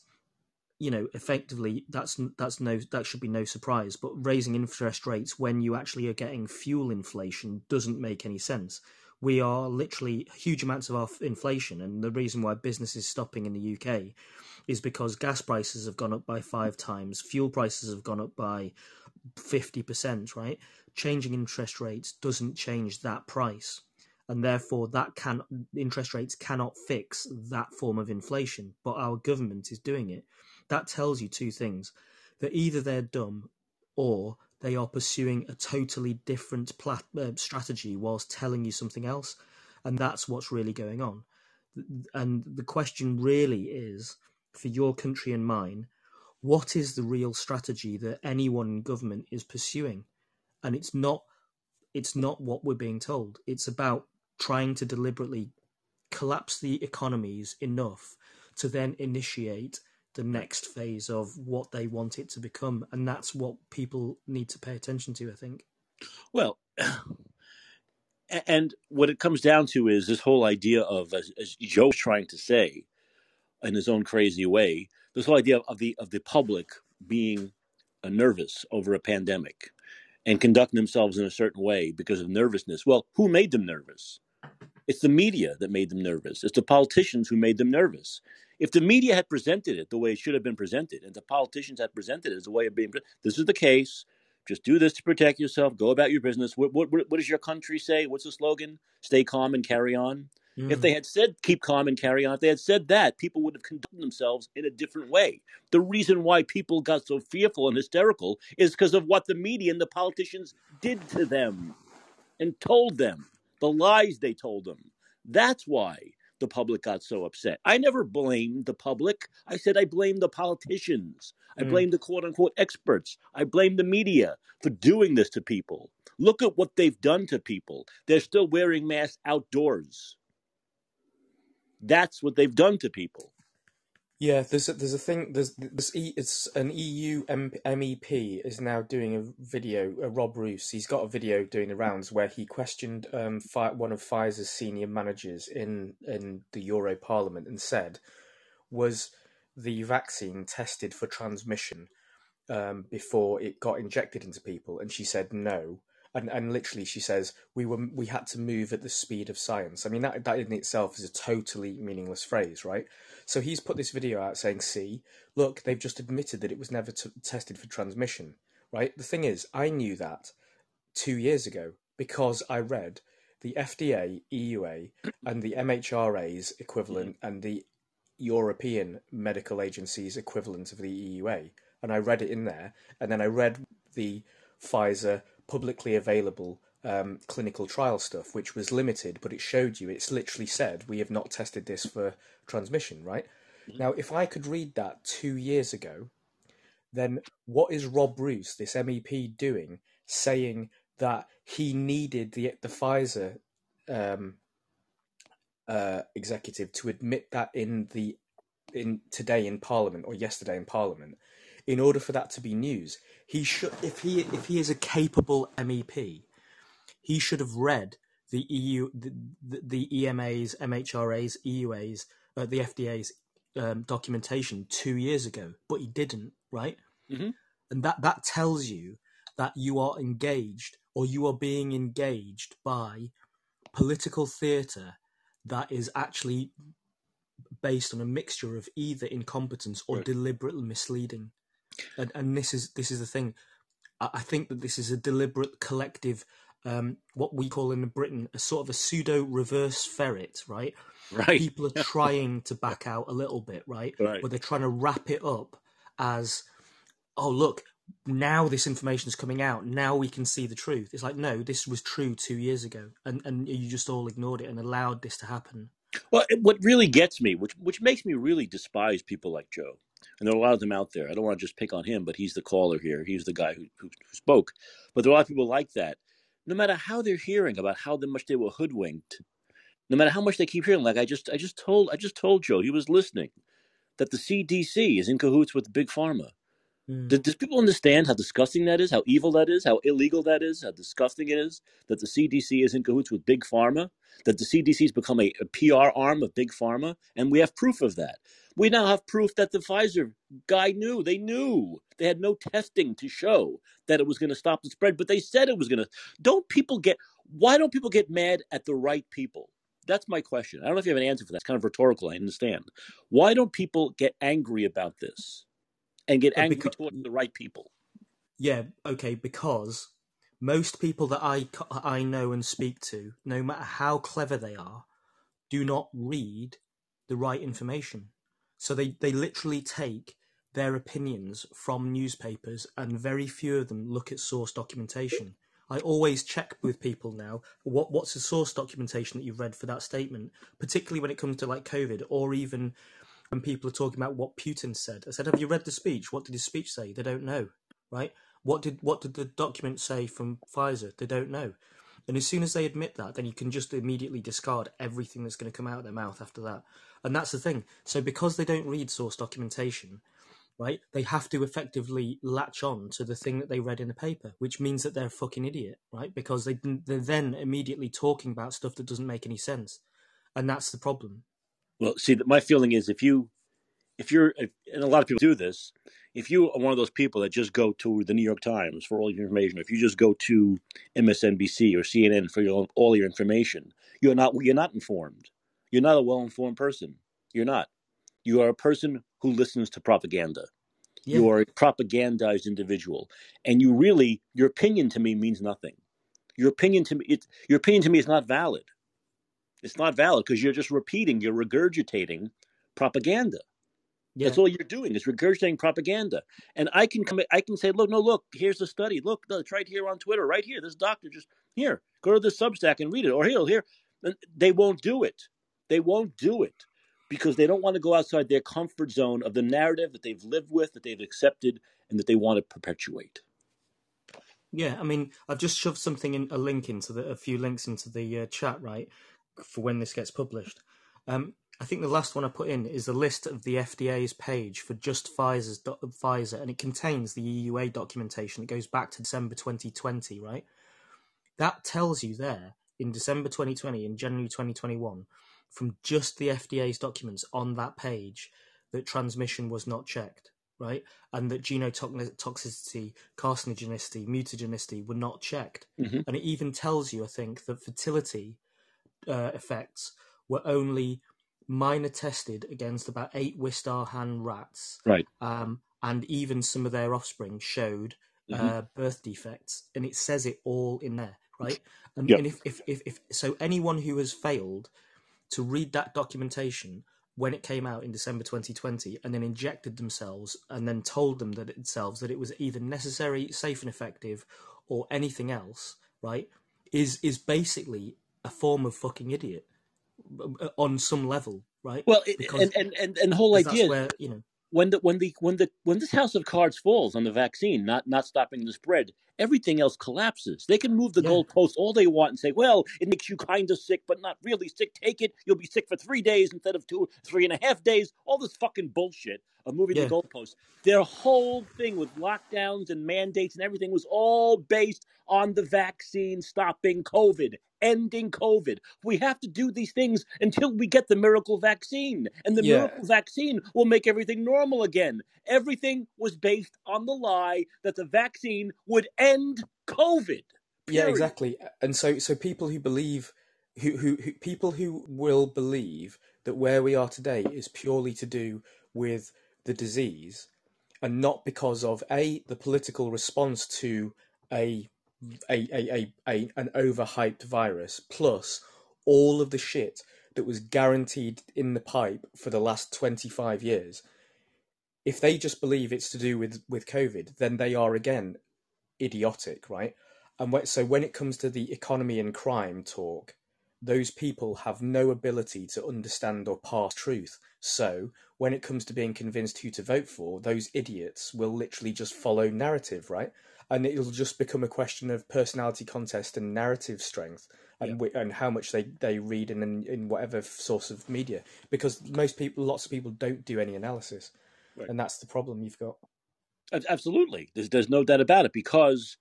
Speaker 4: you know effectively that's that's no that should be no surprise but raising interest rates when you actually are getting fuel inflation doesn't make any sense
Speaker 5: we are literally huge amounts of our inflation, and the reason why business is stopping in the UK is because gas prices have gone up by five times, fuel prices have gone up by fifty percent. Right, changing interest rates doesn't change that price, and therefore that can interest rates cannot fix that form of inflation. But our government is doing it. That tells you two things: that either they're dumb or they are pursuing a totally different plat- uh, strategy whilst telling you something else, and that's what's really going on. And the question really is for your country and mine, what is the real strategy that anyone in government is pursuing? And it's not it's not what we're being told. It's about trying to deliberately collapse the economies enough to then initiate the next phase of what they want it to become. And that's what people need to pay attention to, I think.
Speaker 1: Well, and what it comes down to is this whole idea of, as, as Joe's trying to say, in his own crazy way, this whole idea of the of the public being nervous over a pandemic and conducting themselves in a certain way because of nervousness. Well, who made them nervous? It's the media that made them nervous. It's the politicians who made them nervous. If the media had presented it the way it should have been presented, and the politicians had presented it as a way of being, this is the case. Just do this to protect yourself. Go about your business. What, what, what does your country say? What's the slogan? Stay calm and carry on. Mm. If they had said keep calm and carry on, if they had said that, people would have conducted themselves in a different way. The reason why people got so fearful and hysterical is because of what the media and the politicians did to them and told them, the lies they told them. That's why the public got so upset. I never blamed the public. I said I blamed the politicians. I mm. blamed the quote unquote experts. I blamed the media for doing this to people. Look at what they've done to people. They're still wearing masks outdoors. That's what they've done to people.
Speaker 4: Yeah, there's a, there's a thing. There's this. It's an EU MEP is now doing a video. Uh, Rob Roos. He's got a video doing the rounds where he questioned um, one of Pfizer's senior managers in in the Euro Parliament and said, "Was the vaccine tested for transmission um, before it got injected into people?" And she said no and and literally she says we were we had to move at the speed of science. I mean that that in itself is a totally meaningless phrase, right? So he's put this video out saying, "See, look, they've just admitted that it was never t- tested for transmission." Right? The thing is, I knew that two years ago because I read the FDA, EUA, and the MHRA's equivalent mm. and the European medical agency's equivalent of the EUA, and I read it in there, and then I read the Pfizer publicly available um, clinical trial stuff, which was limited, but it showed you, it's literally said, we have not tested this for transmission, right? Mm-hmm. Now, if I could read that two years ago, then what is Rob Roos, this MEP, doing saying that he needed the, the Pfizer um, uh, executive to admit that in the in today in Parliament or yesterday in Parliament in order for that to be news? He should, if he if he is a capable MEP, he should have read the EU, the, the, EMA's, MHRA's, EUA's, uh, the FDA's um, documentation two years ago, but he didn't, right? Mm-hmm. And that that tells you that you are engaged or you are being engaged by political theatre that is actually based on a mixture of either incompetence or right. deliberately misleading and, and this is this is the thing. I think that this is a deliberate collective, um, what we call in Britain a sort of a pseudo reverse ferret, right?
Speaker 1: Right.
Speaker 4: People are trying to back out a little bit, right?
Speaker 1: Right.
Speaker 4: But they're trying to wrap it up as, oh look, now this information is coming out. Now we can see the truth. It's like no, this was true two years ago, and and you just all ignored it and allowed this to happen.
Speaker 1: Well, what really gets me, which which makes me really despise people like Joe, and there are a lot of them out there. I don't want to just pick on him, but he's the caller here. He's the guy who, who, who spoke. But there are a lot of people like that. No matter how they're hearing about how much they were hoodwinked, no matter how much they keep hearing, like I just I just told I just told Joe he was listening, that the CDC is in cahoots with Big Pharma. Mm. Do, does people understand how disgusting that is? How evil that is? How illegal that is? How disgusting it is that the CDC is in cahoots with Big Pharma? That the CDC has become a, a PR arm of Big Pharma? And we have proof of that. We now have proof that the Pfizer guy knew. They knew. They had no testing to show that it was going to stop the spread, but they said it was going to. Don't people get Why don't people get mad at the right people? That's my question. I don't know if you have an answer for that. It's kind of rhetorical. I understand. Why don't people get angry about this and get
Speaker 4: uh,
Speaker 1: angry
Speaker 4: because,
Speaker 1: towards the right people?
Speaker 4: yeah, okay, because most people that I I know and speak to, no matter how clever they are, do not read the right information. So they, they literally take their opinions from newspapers, and very few of them look at source documentation. I always check with people now what what's the source documentation that you've read for that statement, particularly when it comes to like COVID, or even when people are talking about what Putin said. I said, "Have you read the speech? What did his speech say?" They don't know, right? What did what did the document say from Pfizer? They don't know. And as soon as they admit that, then you can just immediately discard everything that's going to come out of their mouth after that. And that's the thing. So because they don't read source documentation, right, they have to effectively latch on to the thing that they read in the paper, which means that they're a fucking idiot, right? Because they they're then immediately talking about stuff that doesn't make any sense, and that's the problem.
Speaker 1: Well, see, my feeling is if you, if you're, if, and a lot of people do this, if you are one of those people that just go to the New York Times for all your information, if you just go to MSNBC or CNN for your all your information, you're not you're not informed. You're not a well informed person. You're not. You are a person who listens to propaganda.
Speaker 4: Yeah,
Speaker 1: You are a propagandized individual, and you really your opinion to me means nothing. Your opinion to me, it, your opinion to me is not valid. It's not valid because you're just repeating, you're regurgitating propaganda.
Speaker 4: Yeah,
Speaker 1: That's all you're doing is regurgitating propaganda. And I can come, I can say, look, no, look, here's the study. Look, it's right here on Twitter, right here. This doctor just here. Go to the Substack and read it, or here, here. And they won't do it. They won't do it because they don't want to go outside their comfort zone of the narrative that they've lived with, that they've accepted, and that they want to perpetuate.
Speaker 4: yeah. I mean, I've just shoved something in a link into the a few links into the uh, chat, right, for when this gets published. Um, I think the last one I put in is the list of the FDA's page for just Pfizer's do- Pfizer, and it contains the EUA documentation. It goes back to December 2020, right? That tells you there in December 2020 and January 2021 from just the FDA's documents on that page that transmission was not checked, right? And that genotoxicity, carcinogenicity, mutagenicity were not checked.
Speaker 1: hmm
Speaker 4: And it even tells you, I think, that fertility uh, effects were only minor tested against about eight Wistar-Han rats,
Speaker 1: Right.
Speaker 4: um, and even some of their offspring showed
Speaker 1: hmm
Speaker 4: uh, birth defects, and it says it all in there, right? And,
Speaker 1: Yep.
Speaker 4: and if, if, if, if so, anyone who has failed to read that documentation when it came out in December 2020 and then injected themselves and then told them that themselves that it was either necessary, safe, and effective, or anything else, right? Is is basically a form of fucking idiot on some level, right?
Speaker 1: Well, it,
Speaker 4: Because
Speaker 1: and, and and and the whole idea
Speaker 4: where you know,
Speaker 1: when the when the when the when this house of cards falls on the vaccine, not not stopping the spread, everything else collapses. They can move the
Speaker 4: yeah,
Speaker 1: goalposts all they want and say, "Well, it makes you kind of sick, but not really sick. Take it. You'll be sick for three days instead of two, three and a half days." All this fucking bullshit of moving the goalposts. Their whole thing with lockdowns and mandates and everything was all based on the vaccine stopping COVID, ending COVID. We have to do these things until we get the miracle vaccine, and the
Speaker 6: Yeah,
Speaker 1: miracle vaccine will make everything normal again. Everything was based on the lie that the vaccine would end COVID.
Speaker 6: yeah, exactly. And so, so people who believe, who, who, who people who will believe that where we are today is purely to do with the disease, and not because of a the political response to a a a, a, a an overhyped virus, plus all of the shit that was guaranteed in the pipe for the last twenty five years. If they just believe it's to do with with COVID, then they are again idiotic, right? And so when it comes to the economy and crime talk, those people have no ability to understand or parse truth. So when it comes to being convinced who to vote for, those idiots will literally just follow narrative, right? And it'll just become a question of personality contest and narrative strength
Speaker 1: Yeah.
Speaker 6: and wi- and how much they, they read in, in in whatever source of media because most people lots of people don't do any analysis
Speaker 1: Right.
Speaker 6: and that's the problem you've got
Speaker 1: Absolutely. There's there's no doubt about it because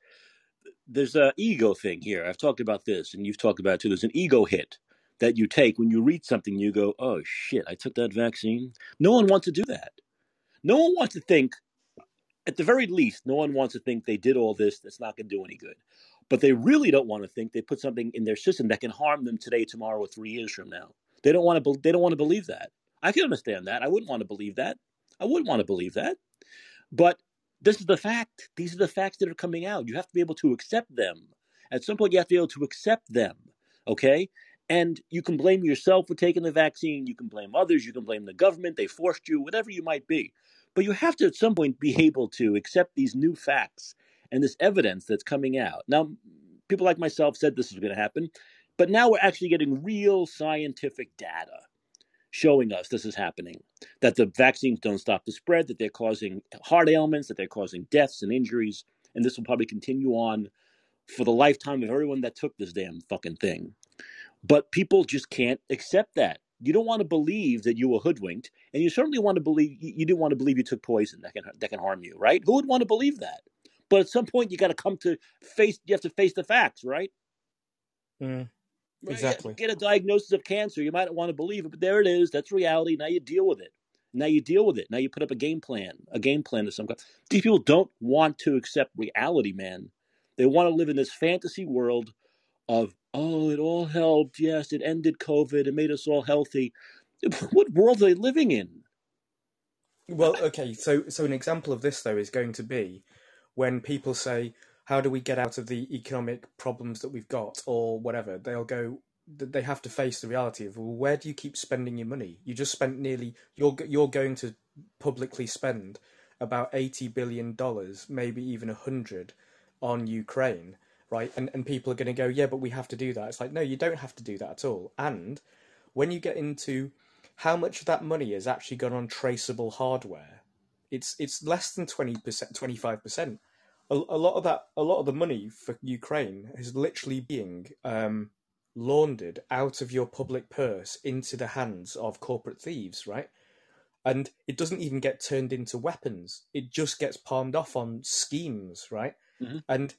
Speaker 1: there's a ego thing here. I've talked about this, and you've talked about it too. There's an ego hit that you take when you read something. You go, "Oh shit, I took that vaccine." No one wants to do that. No one wants to think. At the very least, no one wants to think they did all this. That's not going to do any good. but they really don't want to think they put something in their system that can harm them today, tomorrow, or three years from now. They don't want to. They don't want to believe that. I can understand that. I wouldn't want to believe that. I wouldn't want to believe that. But this is the fact. These are the facts that are coming out. You have to be able to accept them. At some point, you have to be able to accept them. Okay? And you can blame yourself for taking the vaccine. You can blame others. You can blame the government. They forced you, whatever you might be. But you have to, at some point, be able to accept these new facts and this evidence that's coming out. Now, people like myself said this was going to happen, but now we're actually getting real scientific data showing us this is happening that the vaccines don't stop the spread, that they're causing heart ailments, that they're causing deaths and injuries. And this will probably continue on for the lifetime of everyone that took this damn fucking thing. But people just can't accept that. You don't want to believe that you were hoodwinked, and you certainly want to believe you didn't want to believe you took poison that can that can harm you, right? Who would want to believe that? But at some point, you got to come to face. You have to face the facts, right?
Speaker 6: Mm, exactly.
Speaker 1: Get a diagnosis of cancer. You might not want to believe it, but there it is. That's reality. Now you deal with it. Now you deal with it. Now you put up a game plan, a game plan of some kind. These people don't want to accept reality, man. They want to live in this fantasy world of, oh, it all helped. Yes, it ended COVID. It made us all healthy. What world are they living in?
Speaker 6: Well, okay. So, so an example of this though is going to be when people say, how do we get out of the economic problems that we've got or whatever? They'll go they have to face the reality of well, where do you keep spending your money? You just spent nearly you're you're going to publicly spend about 80 billion dollars maybe even 100 on Ukraine right? And and people are going to go yeah but we have to do that. It's like no you don't have to do that at all. And when you get into how much of that money has actually gone on traceable hardware it's it's less than 20% 25% a, a lot of that, a lot of the money for Ukraine is literally being um, laundered out of your public purse into the hands of corporate thieves, right? And it doesn't even get turned into weapons; it just gets palmed off on schemes, right?
Speaker 1: Mm-hmm.
Speaker 6: And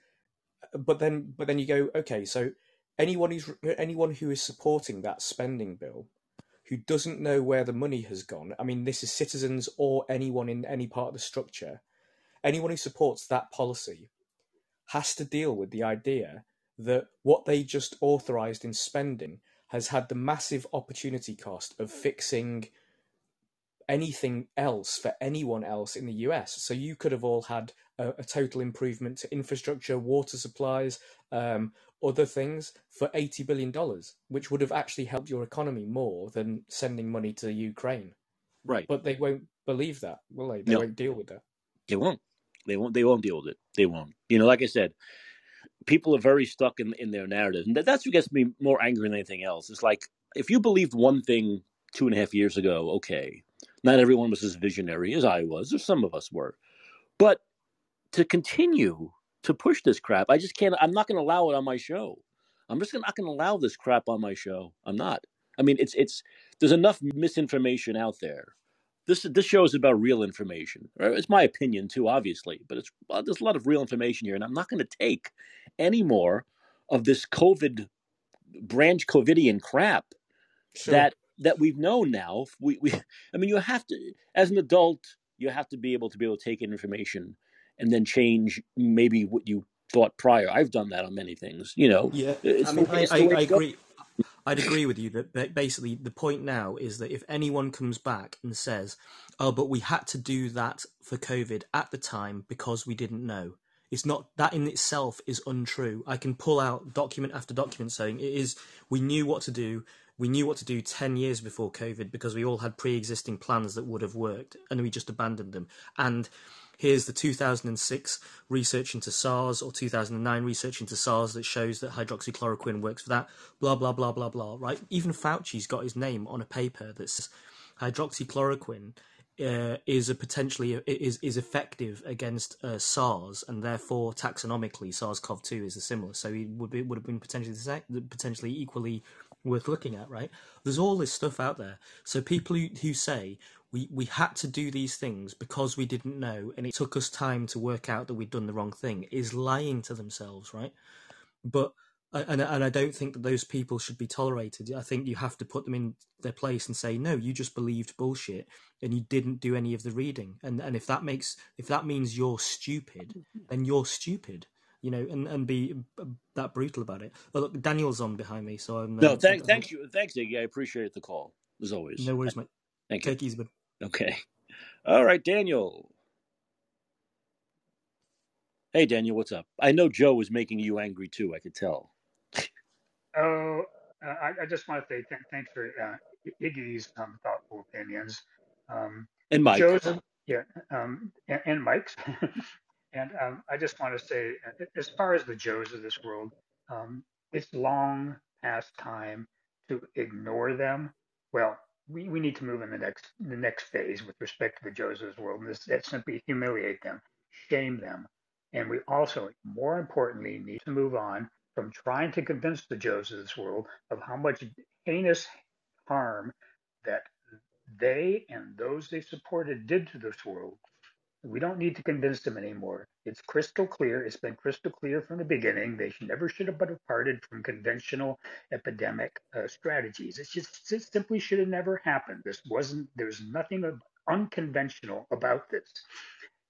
Speaker 6: but then, but then you go, okay, so anyone who's anyone who is supporting that spending bill who doesn't know where the money has gone i mean this is citizens or anyone in any part of the structure anyone who supports that policy has to deal with the idea that what they just authorized in spending has had the massive opportunity cost of fixing anything else for anyone else in the US. So you could have all had a, a total improvement to infrastructure, water supplies, um, other things for $80 billion, which would have actually helped your economy more than sending money to Ukraine.
Speaker 1: Right.
Speaker 6: But they won't believe that, will they? They
Speaker 1: No.
Speaker 6: won't deal with that.
Speaker 1: They won't. They won't. They won't deal with it. They won't. You know, like I said, people are very stuck in in their narrative, and that, that's what gets me more angry than anything else. It's like if you believed one thing two and a half years ago, okay, not everyone was as visionary as I was, or some of us were, but to continue to push this crap, I just can't. I'm not going to allow it on my show. I'm just not going to allow this crap on my show. I'm not. I mean, it's it's there's enough misinformation out there. This this show is about real information. Right? It's my opinion too, obviously, but it's well, there's a lot of real information here, and I'm not going to take any more of this COVID branch COVIDian crap
Speaker 6: Sure.
Speaker 1: that that we've known now. We, we I mean, you have to as an adult, you have to be able to be able to take in information and then change maybe what you thought prior. I've done that on many things. You know,
Speaker 4: Yeah, I mean, I, I, I agree. I'd agree with you that basically the point now is that if anyone comes back and says, "Oh, but we had to do that for COVID at the time because we didn't know," it's not that in itself is untrue. I can pull out document after document saying it is. We knew what to do. We knew what to do ten years before COVID because we all had pre-existing plans that would have worked, and we just abandoned them. And here's the 2006 research into SARS or 2009 research into SARS that shows that hydroxychloroquine works for that. Blah blah blah blah blah. Right? Even Fauci's got his name on a paper that says hydroxychloroquine uh, is a potentially is is effective against uh, SARS, and therefore taxonomically SARS-CoV-2 is a similar. So it would be, would have been potentially potentially equally worth looking at, right? There's all this stuff out there. So people who, who say we we had to do these things because we didn't know, and it took us time to work out that we'd done the wrong thing, is lying to themselves, right? But and and I don't think that those people should be tolerated. I think you have to put them in their place and say, no, you just believed bullshit and you didn't do any of the reading. And and if that makes if that means you're stupid, then you're stupid. you know, and, and be that brutal about it. Oh, look, Daniel's on behind me, so I'm.
Speaker 1: No,
Speaker 4: um,
Speaker 1: thank, thanks you, thanks Iggy. I appreciate the call as always.
Speaker 4: No worries, mate.
Speaker 1: Thank you.
Speaker 4: Take easy, bud.
Speaker 1: Okay. All right, Daniel. Hey, Daniel, what's up? I know Joe was making you angry too. I could tell.
Speaker 7: Oh, uh, I, I just want to say th- thanks for uh, Iggy's um, thoughtful opinions. Um,
Speaker 1: And Mike.
Speaker 7: Joe's, yeah, um, and, and Mike's. and um, I just want to say, uh, as far as the Joes of this world, um, it's long past time to ignore them. Well, we, we need to move in the next the next phase with respect to the this world, and this that simply humiliate them, shame them, and we also, more importantly, need to move on from trying to convince the this world of how much heinous harm that they and those they supported did to this world. We don't need to convince them anymore. It's crystal clear. It's been crystal clear from the beginning. They should never should have departed from conventional epidemic uh, strategies. It's just it simply should have never happened. This wasn't. There's nothing unconventional about this.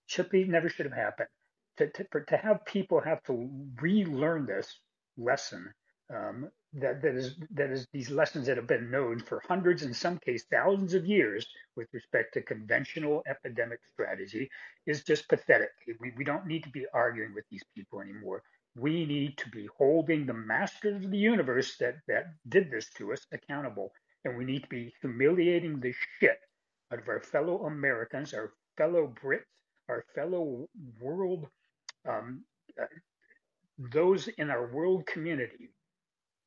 Speaker 7: Should be never should have happened. To to, to have people have to relearn this lesson um, that that is that is these lessons that have been known for hundreds, in some cases thousands of years, with respect to conventional epidemic strategy, is just pathetic. We we don't need to be arguing with these people anymore. We need to be holding the masters of the universe that that did this to us accountable, and we need to be humiliating the shit out of our fellow Americans, our fellow Brits, our fellow world. Um, uh, those in our world community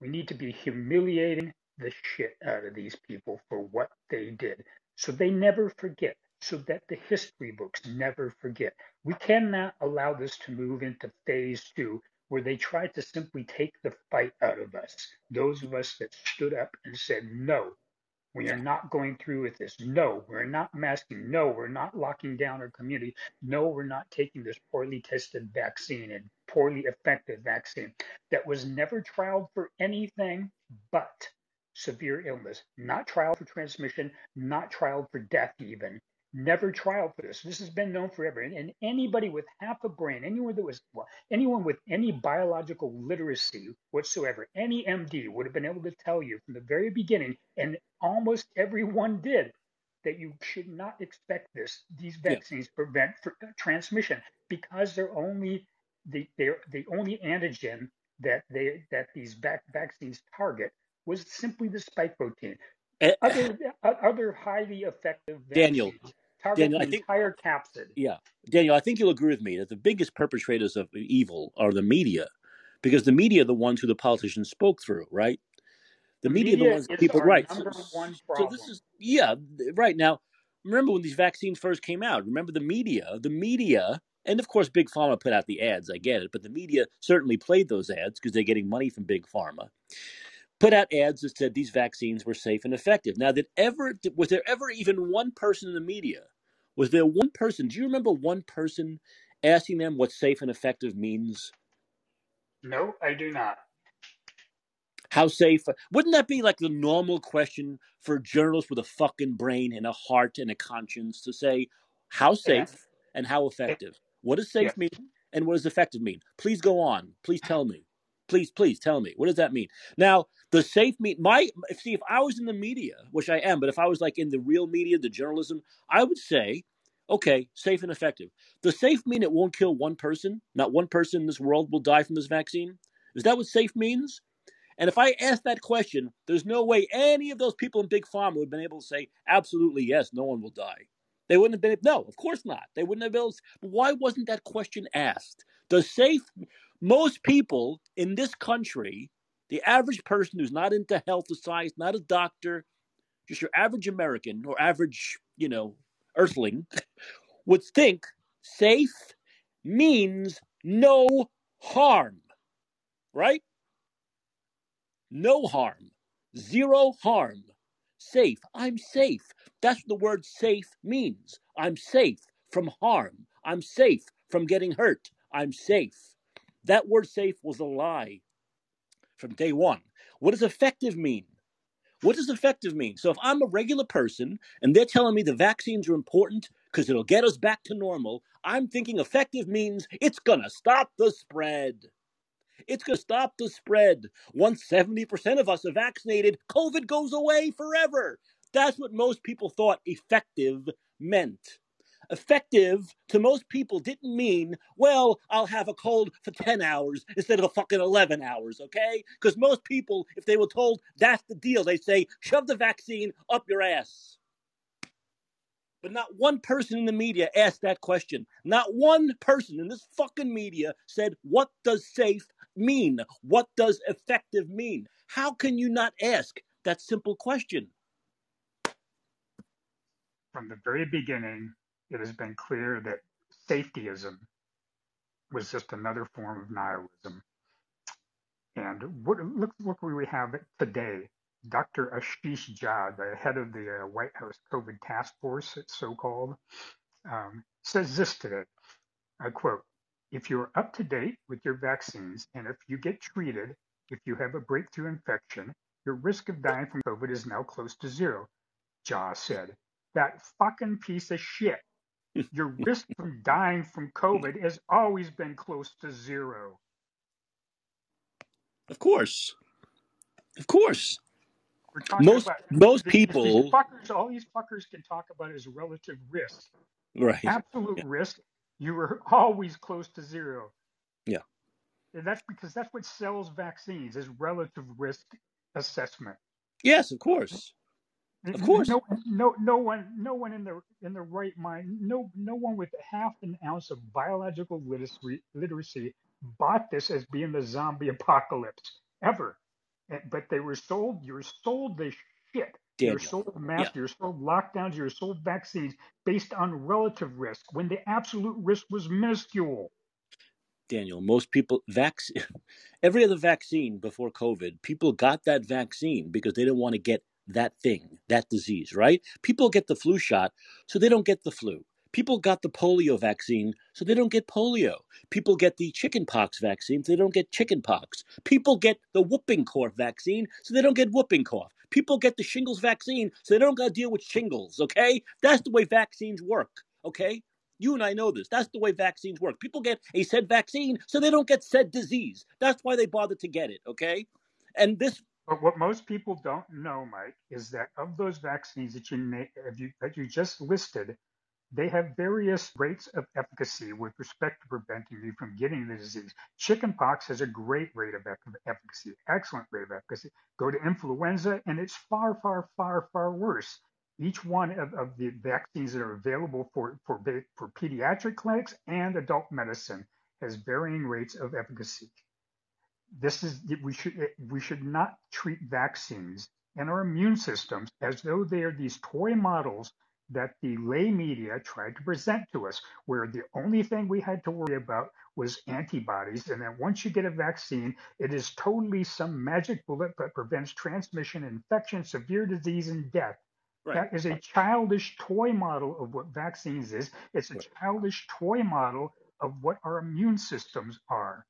Speaker 7: we need to be humiliating the shit out of these people for what they did so they never forget, so that the history books never forget. We cannot allow this to move into phase two, where they try to simply take the fight out of us, those of us that stood up and said, no, we are not going through with this. No, we're not masking. No, we're not locking down our community. No, we're not taking this poorly tested vaccine and poorly effective vaccine that was never trialed for anything but severe illness, not trialed for transmission, not trialed for death, even. Never trialed for this. This has been known forever. And, and anybody with half a brain, anyone that was, well, anyone with any biological literacy whatsoever, any MD would have been able to tell you from the very beginning, and almost everyone did, that you should not expect this. These
Speaker 1: Yeah.
Speaker 7: vaccines prevent for, uh, transmission because they're only the they're the only antigen that they that these vac- vaccines target was simply the spike protein.
Speaker 1: Eh,
Speaker 7: Other uh, other highly effective
Speaker 1: Daniel,
Speaker 7: vaccines target
Speaker 1: Daniel,
Speaker 7: the
Speaker 1: I think
Speaker 7: entire capsid.
Speaker 1: yeah, Daniel, I think you'll agree with me that the biggest perpetrators of evil are the media, because the media are the ones who the politicians spoke through, right? The
Speaker 7: The
Speaker 1: media are the ones people right. So, so this is yeah, right now. Remember when these vaccines first came out? Remember the media, the media, and of course Big Pharma put out the ads. I get it, but the media certainly played those ads because they're getting money from Big Pharma. Put out ads that said these vaccines were safe and effective. Now, did ever was there ever even one person in the media? Was there one person? Do you remember one person asking them what safe and effective means?
Speaker 7: No, I do not.
Speaker 1: How safe? Wouldn't that be like the normal question for journalists with a fucking brain and a heart and a conscience to say, how
Speaker 7: Yeah.
Speaker 1: safe and how effective? What does safe
Speaker 7: Yes.
Speaker 1: mean and what does effective mean? Please go on. Please tell me. Please, please tell me. What does that mean? Now, the safe mean my see if I was in the media, which I am, but if I was like in the real media, the journalism, I would say, okay, safe and effective. Does safe mean it won't kill one person? Not one person in this world will die from this vaccine? Is that what safe means? And if I asked that question, there's no way any of those people in Big Pharma would have been able to say, absolutely yes, no one will die. They wouldn't have been, no, of course not. They wouldn't have been able to, why wasn't that question asked? Does safe, most people in this country, the average person who's not into health or science, not a doctor, just your average American or average, you know, earthling, would think safe means no harm, right? No harm. Zero harm. Safe. I'm safe. That's what the word safe means. I'm safe from harm. I'm safe from getting hurt. I'm safe. That word safe was a lie from day one. What does effective mean? What does effective mean? So if I'm a regular person and they're telling me the vaccines are important because it'll get us back to normal. I'm thinking effective means it's going to stop the spread. It's going to stop the spread. Once 70% of us are vaccinated, COVID goes away forever. That's what most people thought effective meant. Effective to most people didn't mean, well, I'll have a cold for 10 hours instead of a fucking 11 hours, okay? Because most people, if they were told that's the deal, they say, shove the vaccine up your ass. But not one person in the media asked that question. Not one person in this fucking media said, what does safe mean? What does effective mean? How can you not ask that simple question?
Speaker 7: From the very beginning, it has been clear that safetyism was just another form of nihilism. And what, look, look where we have today. Dr. Ashish Jha, the head of the uh, White House COVID task force, it's so called, um, says this today. I quote, if you're up to date with your vaccines and if you get treated, if you have a breakthrough infection, your risk of dying from COVID is now close to zero, Jha said. That fucking piece of shit. Your risk from dying from COVID has always been close to zero.
Speaker 1: Of course. Of course. Most
Speaker 7: about
Speaker 1: most
Speaker 7: these, these
Speaker 1: people
Speaker 7: fuckers, all these fuckers can talk about is relative risk.
Speaker 1: right.
Speaker 7: Absolute
Speaker 1: Yeah.
Speaker 7: risk, you were always close to zero.
Speaker 1: Yeah.
Speaker 7: And that's because that's what sells vaccines is relative risk assessment.
Speaker 1: Yes, of course. Of course.
Speaker 7: No, no, no one, no one in the in the right mind, no, no one with half an ounce of biological literacy, literacy bought this as being the zombie apocalypse ever. But they were sold. You're sold this shit. You're
Speaker 1: Daniel.
Speaker 7: sold masks. You're sold lockdowns. You're sold vaccines based on relative risk when the absolute risk was minuscule.
Speaker 1: Daniel, most people vac every other vaccine before COVID, people got that vaccine because they didn't want to get that thing, that disease, right? People get the flu shot so they don't get the flu. People got the polio vaccine so they don't get polio. People get the chickenpox vaccine so they don't get chickenpox. People get the whooping cough vaccine so they don't get whooping cough. People get the shingles vaccine so they don't got to deal with shingles, okay? That's the way vaccines work, okay? You and I know this. That's the way vaccines work. People get a said vaccine so they don't get said disease. That's why they bother to get it, okay? And this,
Speaker 7: But what most people don't know, Mike, is that of those vaccines that you that you just listed, they have various rates of efficacy with respect to preventing you from getting the disease. Chickenpox has a great rate of efficacy, excellent rate of efficacy. Go to influenza, and it's far, far, far, far worse. Each one of, of the vaccines that are available for, for, for pediatric clinics and adult medicine has varying rates of efficacy this is we should we should not treat vaccines and our immune systems as though they are these toy models that the lay media tried to present to us where the only thing we had to worry about was antibodies and that once you get a vaccine it is totally some magic bullet that prevents transmission infection severe disease and death.
Speaker 1: Right,
Speaker 7: that is a childish toy model of what vaccines is. It's a childish toy model of what our immune systems are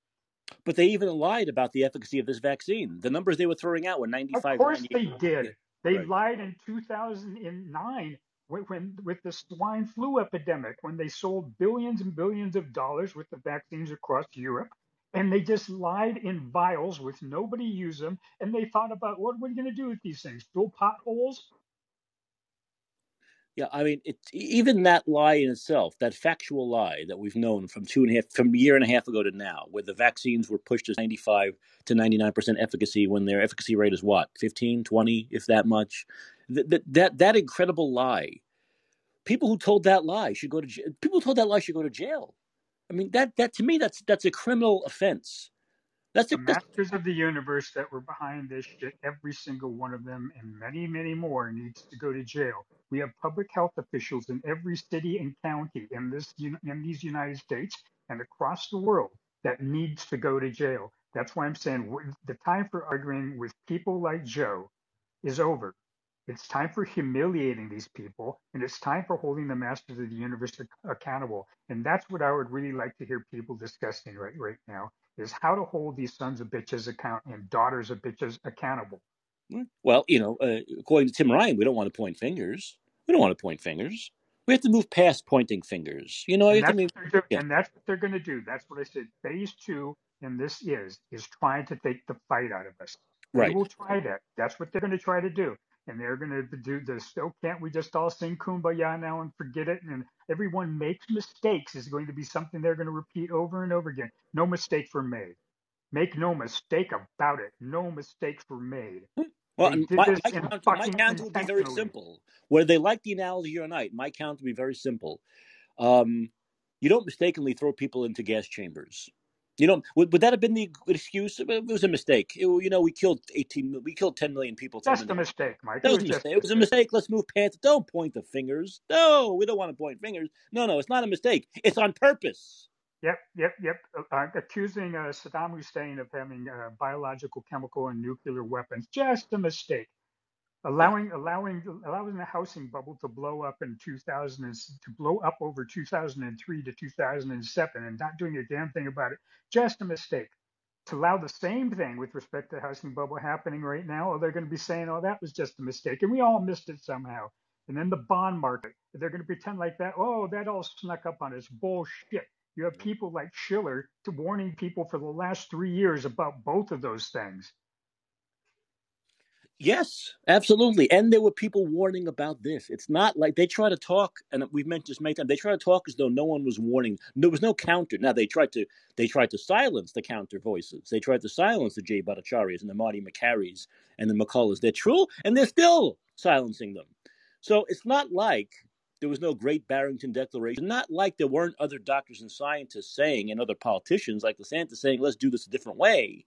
Speaker 1: but they even lied about the efficacy of this vaccine. The numbers they were throwing out were 95.
Speaker 7: Of
Speaker 1: course
Speaker 7: they did. They
Speaker 1: right.
Speaker 7: lied in 2009 when, when with the swine flu epidemic when they sold billions and billions of dollars with the vaccines across Europe and they just lied in vials with nobody use them and they thought about what are we going to do with these things fill potholes
Speaker 1: Yeah, I mean, it, even that lie in itself, that factual lie that we've known from two and a half, from a year and a half ago to now, where the vaccines were pushed to 95 to 99% efficacy when their efficacy rate is what, 15, 20, if that much? That, that, that, that incredible lie. People who told that lie should go to jail. People who told that lie should go to jail. I mean, that, that to me, that's, that's a criminal offense. That's a,
Speaker 7: the
Speaker 1: that's,
Speaker 7: masters of the universe that were behind this shit, every single one of them, and many, many more, needs to go to jail. We have public health officials in every city and county in this in these United States and across the world that needs to go to jail. That's why I'm saying w- the time for arguing with people like Joe is over. It's time for humiliating these people, and it's time for holding the masters of the universe ac- accountable. And that's what I would really like to hear people discussing right right now is how to hold these sons of bitches account and daughters of bitches accountable.
Speaker 1: well, you know, uh, according to Tim Ryan, we don't want to point fingers. We don't want to point fingers. We have to move past pointing fingers. You know,
Speaker 7: And that's
Speaker 1: mean,
Speaker 7: what they're
Speaker 1: yeah,
Speaker 7: And that's what they're going to do. That's what I said. Phase two, and this is, is trying to take the fight out of us.
Speaker 1: Right.
Speaker 7: They will try that. That's what they're going to try to do. And they're going to do this. Oh, can't we just all sing Kumbaya now and forget it? And everyone makes mistakes is going to be something they're going to repeat over and over again. No mistakes were made. Make no mistake about it. No mistakes were made.
Speaker 1: Well,
Speaker 7: They
Speaker 1: and
Speaker 7: did
Speaker 1: my, my
Speaker 7: in
Speaker 1: counter, my counter would be very simple. Whether they like the analogy or not, my count would be very simple. Um, you don't mistakenly throw people into gas chambers. You know, would, would that have been the excuse? It was a mistake. It- you know, we killed eighteen, we killed ten million people.
Speaker 7: A
Speaker 1: in-
Speaker 7: mistake, Mike.
Speaker 1: That
Speaker 7: It
Speaker 1: was a
Speaker 7: just
Speaker 1: mistake. It was a mistake. Let's move past. Don't point the fingers. No, we don't want to point fingers. No, no, it's not a mistake. It's on purpose.
Speaker 7: Yep, yep, yep. Uh, accusing uh, Saddam Hussein of having uh, biological, chemical, and nuclear weapons. Just a mistake. Allowing, allowing, allowing the housing bubble to blow up in 2000 and, to blow up over 2003 to 2007 and not doing a damn thing about it. Just a mistake. To allow the same thing with respect to the housing bubble happening right now, or they're going to be saying, "Oh, that was just a mistake," and we all missed it somehow. And then the bond market, they're going to pretend like that. Oh, that all snuck up on us. Bullshit. You have people like Shiller to warning people for the last three years about both of those things.
Speaker 1: Yes, absolutely. And there were people warning about this. It's not like they try to talk, and we've mentioned this many times. They try to talk as though no one was warning. There was no counter. Now they tried to they tried to silence the counter voices. They tried to silence the Jay Bhattacharya's and the Marty Makarys and the McCulloughs. They're true, and they're still silencing them. So it's not like there was no Great Barrington Declaration. Not like there weren't other doctors and scientists saying, and other politicians like DeSantis saying, "Let's do this a different way."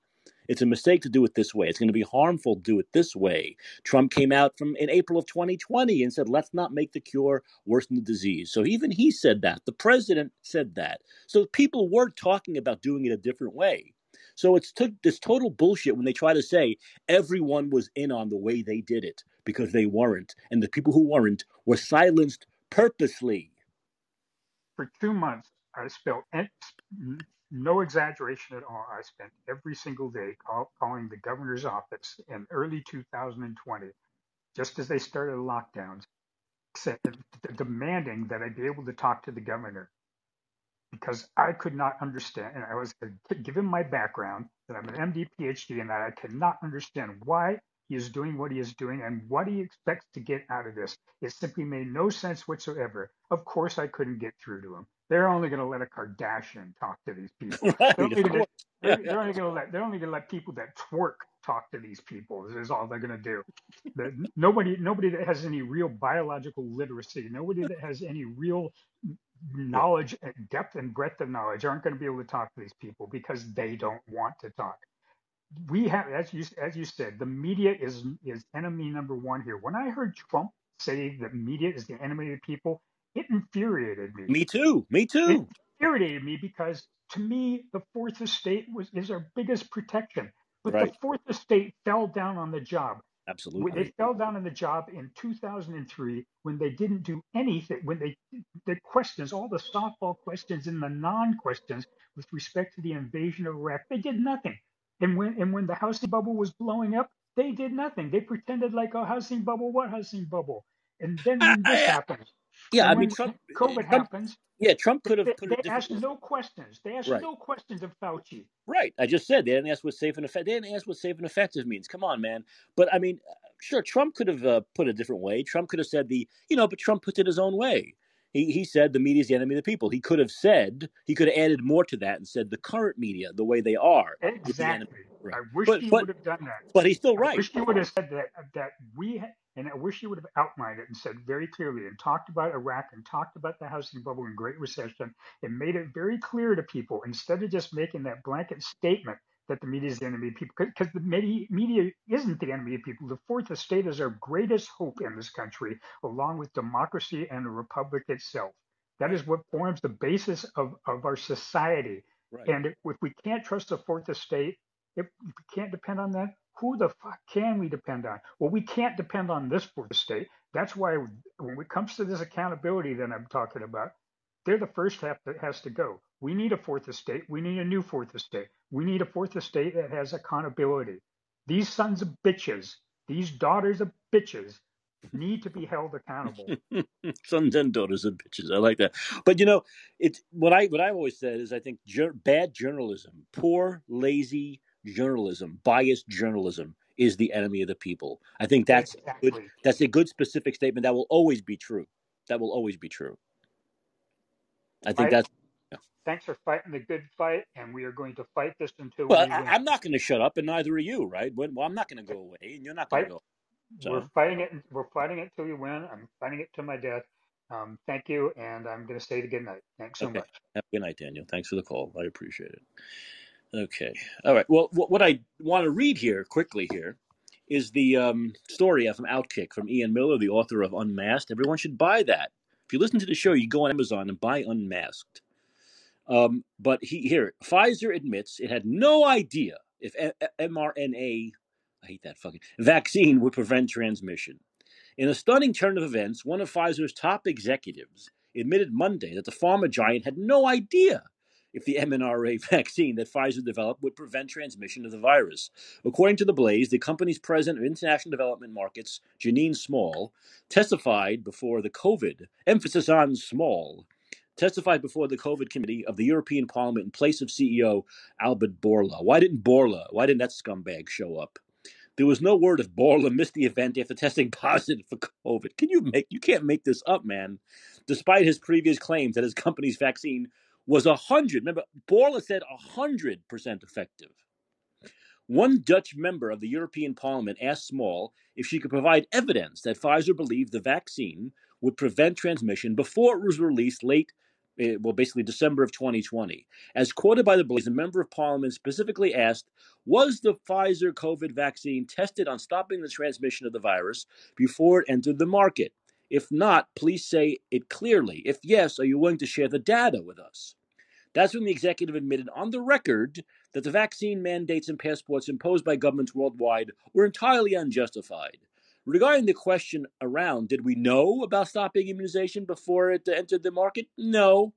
Speaker 1: It's a mistake to do it this way. It's going to be harmful to do it this way. Trump came out from in April of 2020 and said, "Let's not make the cure worse than the disease." So even he said that. The president said that. So people were talking about doing it a different way. So it's took this total bullshit when they try to say everyone was in on the way they did it because they weren't, and the people who weren't were silenced purposely.
Speaker 7: For two months, I spent no exaggeration at all. I spent every single day call, calling the governor's office in early 2020, just as they started lockdowns, demanding that I be able to talk to the governor because I could not understand, and I was uh, given my background that I'm an MD, PhD, and that I cannot understand why he is doing what he is doing and what he expects to get out of this. It simply made no sense whatsoever. Of course, I couldn't get through to him. They're only going to let a Kardashian talk to these people.
Speaker 1: Right,
Speaker 7: they're, only gonna, they're, they're only going to let they're only going to let people that twerk talk to these people. This is all they're going to do. The, nobody nobody that has any real biological literacy, nobody that has any real knowledge depth and breadth of knowledge aren't going to be able to talk to these people because they don't want to talk. We have, as you as you said, the media is is enemy number one here. When I heard Trump say that media is the enemy of the people, it infuriated me.
Speaker 1: Me too. Me too.
Speaker 7: It infuriated me because to me the fourth estate was is our biggest protection. But
Speaker 1: Right.
Speaker 7: the fourth estate fell down on the job.
Speaker 1: Absolutely.
Speaker 7: they fell down on the job in 2003 when they didn't do anything when they the questions all the softball questions and the non-questions with respect to the invasion of iraq they did nothing and when and when the housing bubble was blowing up they did nothing they pretended like a housing bubble what housing bubble and then when this
Speaker 1: I, yeah, I mean Trump.
Speaker 7: covid happens
Speaker 1: Yeah, Trump could have
Speaker 7: they, they asked no questions they asked
Speaker 1: Right.
Speaker 7: no questions of fauci
Speaker 1: Right. I just said they didn't ask what safe and effective. They didn't ask what safe and effective means. Come on, man. But I mean, sure, Trump could have uh, put it a different way. Trump could have said the, you know, but Trump put it his own way. He he said the media is the enemy of the people. He could have said he could have added more to that and said the current media, the way they are, is the enemy.
Speaker 7: exactly
Speaker 1: Right.
Speaker 7: i wish
Speaker 1: But
Speaker 7: he
Speaker 1: but
Speaker 7: would have done that
Speaker 1: but he's still
Speaker 7: I
Speaker 1: right.
Speaker 7: wish you would have said that that we and I wish you would have outlined it and said very clearly and talked about Iraq and talked about the housing bubble and Great Recession and made it very clear to people instead of just making that blanket statement that the media is the enemy of people because the media, media isn't the enemy of people. The fourth estate is our greatest hope in this country, along with democracy and the republic itself. That is what forms the basis of, of our society.
Speaker 1: Right.
Speaker 7: And if we can't trust the fourth estate, if we can't depend on that, who the fuck can we depend on? Well, we can't depend on this fourth estate. That's why when it comes to this accountability that I'm talking about, they're the first half that has to go. We need a fourth estate. We need a new fourth estate. We need a fourth estate that has accountability. These sons of bitches, these daughters of bitches, need to be held accountable.
Speaker 1: Sons and daughters of bitches. I like that. But you know, it's what I what I've always said is I think bad journalism, poor, lazy journalism, biased journalism is the enemy of the people. I think that's
Speaker 7: exactly.
Speaker 1: good. That's a good specific statement that will always be true. That will always be true. I think
Speaker 7: Right.
Speaker 1: that's
Speaker 7: Thanks for fighting the good fight, and we are going to fight this until
Speaker 1: well.
Speaker 7: we
Speaker 1: I. I'm not going to shut up, and neither are you, right? Well, I'm not going to go away, and you're not going to go. So
Speaker 7: We're fighting it. We're fighting it till you win. I'm fighting it to my death. Um, thank you, and I'm going to say good night. Thanks so
Speaker 1: Okay.
Speaker 7: much.
Speaker 1: Have a good night, Daniel. Thanks for the call. I appreciate it. Okay. All right. Well, what, what I want to read here quickly here is the um, story from Outkick from Ian Miller, the author of Unmasked. Everyone should buy that. If you listen to the show, you go on Amazon and buy Unmasked. Um, but he here, Pfizer admits it had no idea if a- mRNA, I hate that fucking vaccine would prevent transmission. In a stunning turn of events, one of Pfizer's top executives admitted Monday that the pharma giant had no idea if the mRNA vaccine that Pfizer developed would prevent transmission of the virus. According to The Blaze, the company's president of international development markets, Janine Small, testified before the COVID, emphasis on small, testified before the COVID committee of the European Parliament in place of CEO Albert Bourla. Why didn't Bourla, why didn't that scumbag show up? There was no word if Bourla missed the event after testing positive for COVID. Can you make you can't make this up, man. Despite his previous claims that his company's vaccine was a hundred. Remember, Bourla said a hundred percent effective. One Dutch member of the European Parliament asked Small if she could provide evidence that Pfizer believed the vaccine would prevent transmission before it was released late, eh, well, basically December of 2020. As quoted by the Blaze, a member of Parliament specifically asked, "Was the Pfizer COVID vaccine tested on stopping the transmission of the virus before it entered the market? If not, please say it clearly. If yes, are you willing to share the data with us?" That's when the executive admitted on the record that the vaccine mandates and passports imposed by governments worldwide were entirely unjustified. Regarding the question around, did we know about stopping immunization before it entered the market? No.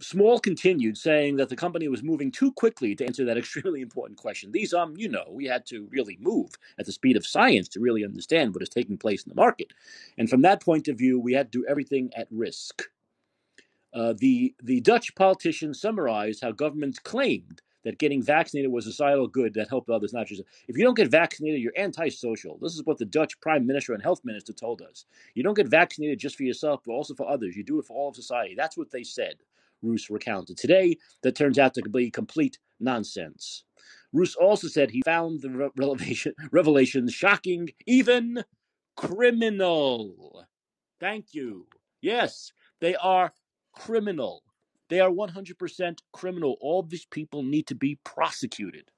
Speaker 1: Small continued saying that the company was moving too quickly to answer that extremely important question. These, um, you know, we had to really move at the speed of science to really understand what is taking place in the market. And from that point of view, we had to do everything at risk. Uh, the the Dutch politician summarized how governments claimed that getting vaccinated was a societal good that helped others, not just if you don't get vaccinated, you're antisocial. This is what the Dutch Prime Minister and Health Minister told us. You don't get vaccinated just for yourself, but also for others. You do it for all of society. That's what they said. Roos recounted. Today, that turns out to be complete nonsense. Roos also said he found the re- revelation, revelations shocking, even criminal. Thank you. Yes, they are criminal. They are 100% criminal. All these people need to be prosecuted.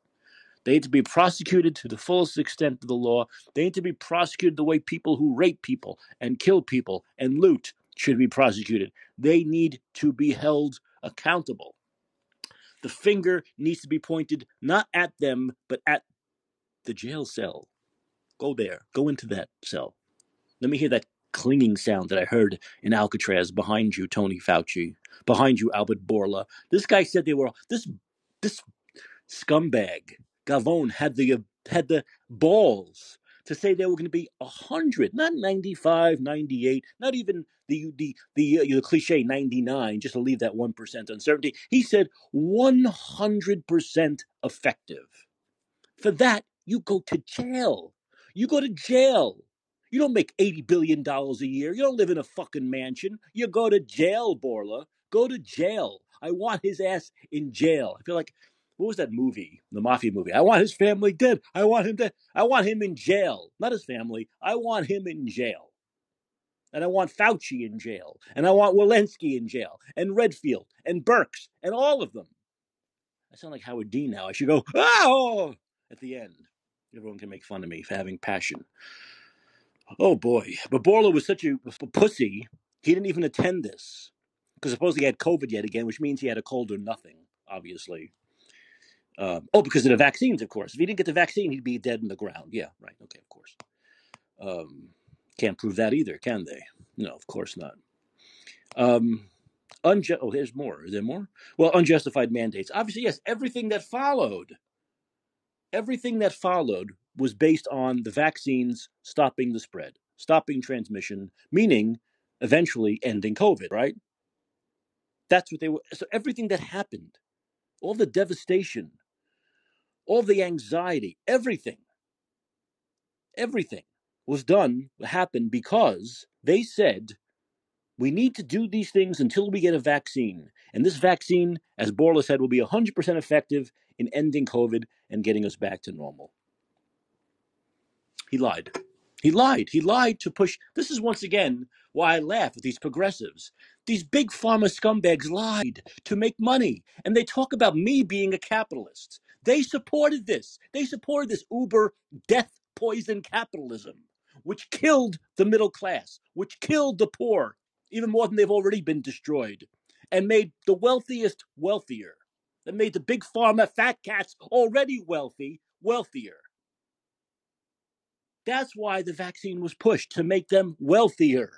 Speaker 1: They need to be prosecuted to the fullest extent of the law. They need to be prosecuted the way people who rape people and kill people and loot should be prosecuted. They need to be held accountable. The finger needs to be pointed not at them, but at the jail cell. Go there. Go into that cell. Let me hear that clinging sound that I heard in Alcatraz behind you, Tony Fauci, behind you, Albert Bourla. This guy said they were this this scumbag Gavone had the had the balls to say they were going to be 100 not 95 98 not even the the the, uh, the cliche 99 just to leave that 1% uncertainty. He said 100% effective. For that you go to jail. You go to jail you don't make $80 billion a year. You don't live in a fucking mansion. You go to jail Bourla. Go to jail. I want his ass in jail. I feel like what was that movie? The mafia movie. I want his family dead. I want him dead. I want him in jail. Not his family. I want him in jail. And I want Fauci in jail, and I want Walensky in jail, and Redfield, and Birx, and all of them. I sound like Howard Dean now. I should go, ah, oh, at the end. Everyone can make fun of me for having passion. Oh boy. But Bourla was such a pussy, he didn't even attend this. Because supposedly he had COVID yet again, which means he had a cold or nothing, obviously. Um, oh, because of the vaccines, of course. If he didn't get the vaccine, he'd be dead in the ground. Yeah, right. Okay, of course. Um, can't prove that either, can they? No, of course not. Um, unju- oh, there's more. Is there more? Well, unjustified mandates. Obviously, yes. Everything that followed, everything that followed was based on the vaccines stopping the spread, stopping transmission, meaning eventually ending COVID, right? That's what they were. So everything that happened, all the devastation, all the anxiety, everything, everything was done, happened because they said we need to do these things until we get a vaccine. And this vaccine, as Bourla said, will be 100% effective in ending COVID and getting us back to normal. He lied. He lied. He lied to push. This is once again why I laugh at these progressives. These big pharma scumbags lied to make money. And they talk about me being a capitalist. They supported this. They supported this uber death poison capitalism, which killed the middle class, which killed the poor, even more than they've already been destroyed, and made the wealthiest wealthier. That made the big pharma fat cats already wealthy wealthier. That's why the vaccine was pushed to make them wealthier.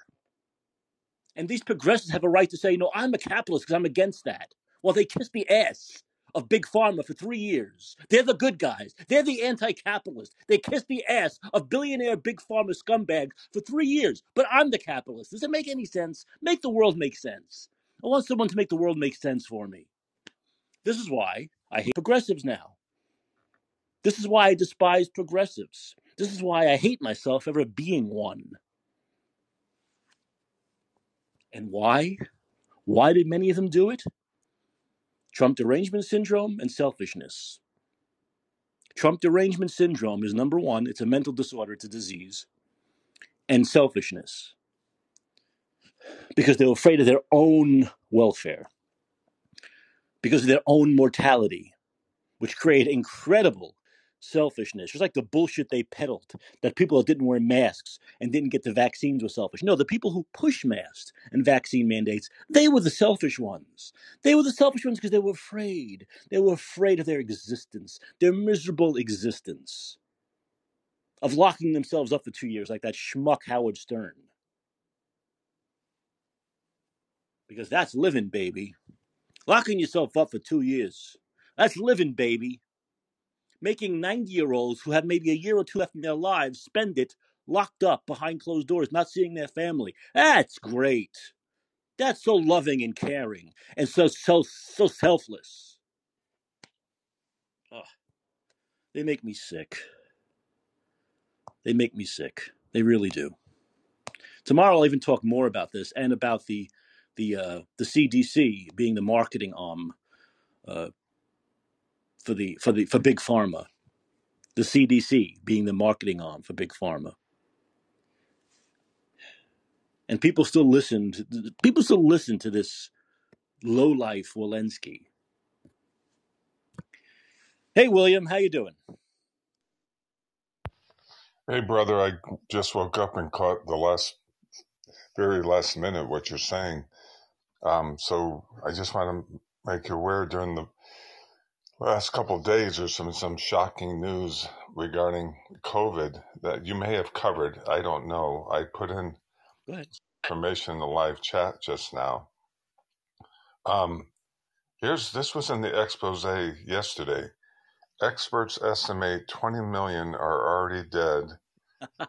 Speaker 1: And these progressives have a right to say, no, I'm a capitalist because I'm against that. Well, they kissed the ass of big pharma for three years. They're the good guys. They're the anti-capitalist. They kissed the ass of billionaire big pharma scumbags for three years. But I'm the capitalist. Does it make any sense? Make the world make sense. I want someone to make the world make sense for me. This is why I hate progressives now. This is why I despise progressives. This is why I hate myself ever being one. And why? Why did many of them do it? Trump derangement syndrome and selfishness. Trump derangement syndrome is number one, it's a mental disorder, it's a disease, and selfishness. Because they were afraid of their own welfare, because of their own mortality, which created incredible selfishness. Just like the bullshit they peddled that people that didn't wear masks and didn't get the vaccines were selfish. No, the people who push masks and vaccine mandates, they were the selfish ones. They were the selfish ones because they were afraid. They were afraid of their existence, their miserable existence, of locking themselves up for two years like that schmuck Howard Stern. Because that's living, baby. Locking yourself up for two years. That's living, baby making 90 year olds who have maybe a year or two left in their lives spend it locked up behind closed doors, not seeing their family. That's great. That's so loving and caring and so so so selfless. Oh, they make me sick. They make me sick. They really do. Tomorrow I'll even talk more about this and about the the uh, the CDC being the marketing arm uh, for the for the for big pharma, the CDC being the marketing arm for big pharma. And people still listen. To, people still listen to this low life Walensky. Hey, William, how you doing?
Speaker 8: Hey, brother, I just woke up and caught the last, very last minute what you're saying. Um, so I just want to make you aware during the last couple of days there's some some shocking news regarding COVID that you may have covered. I don't know. I put in information in the live chat just now. Um, here's this was in the expose yesterday. Experts estimate 20 million are already dead.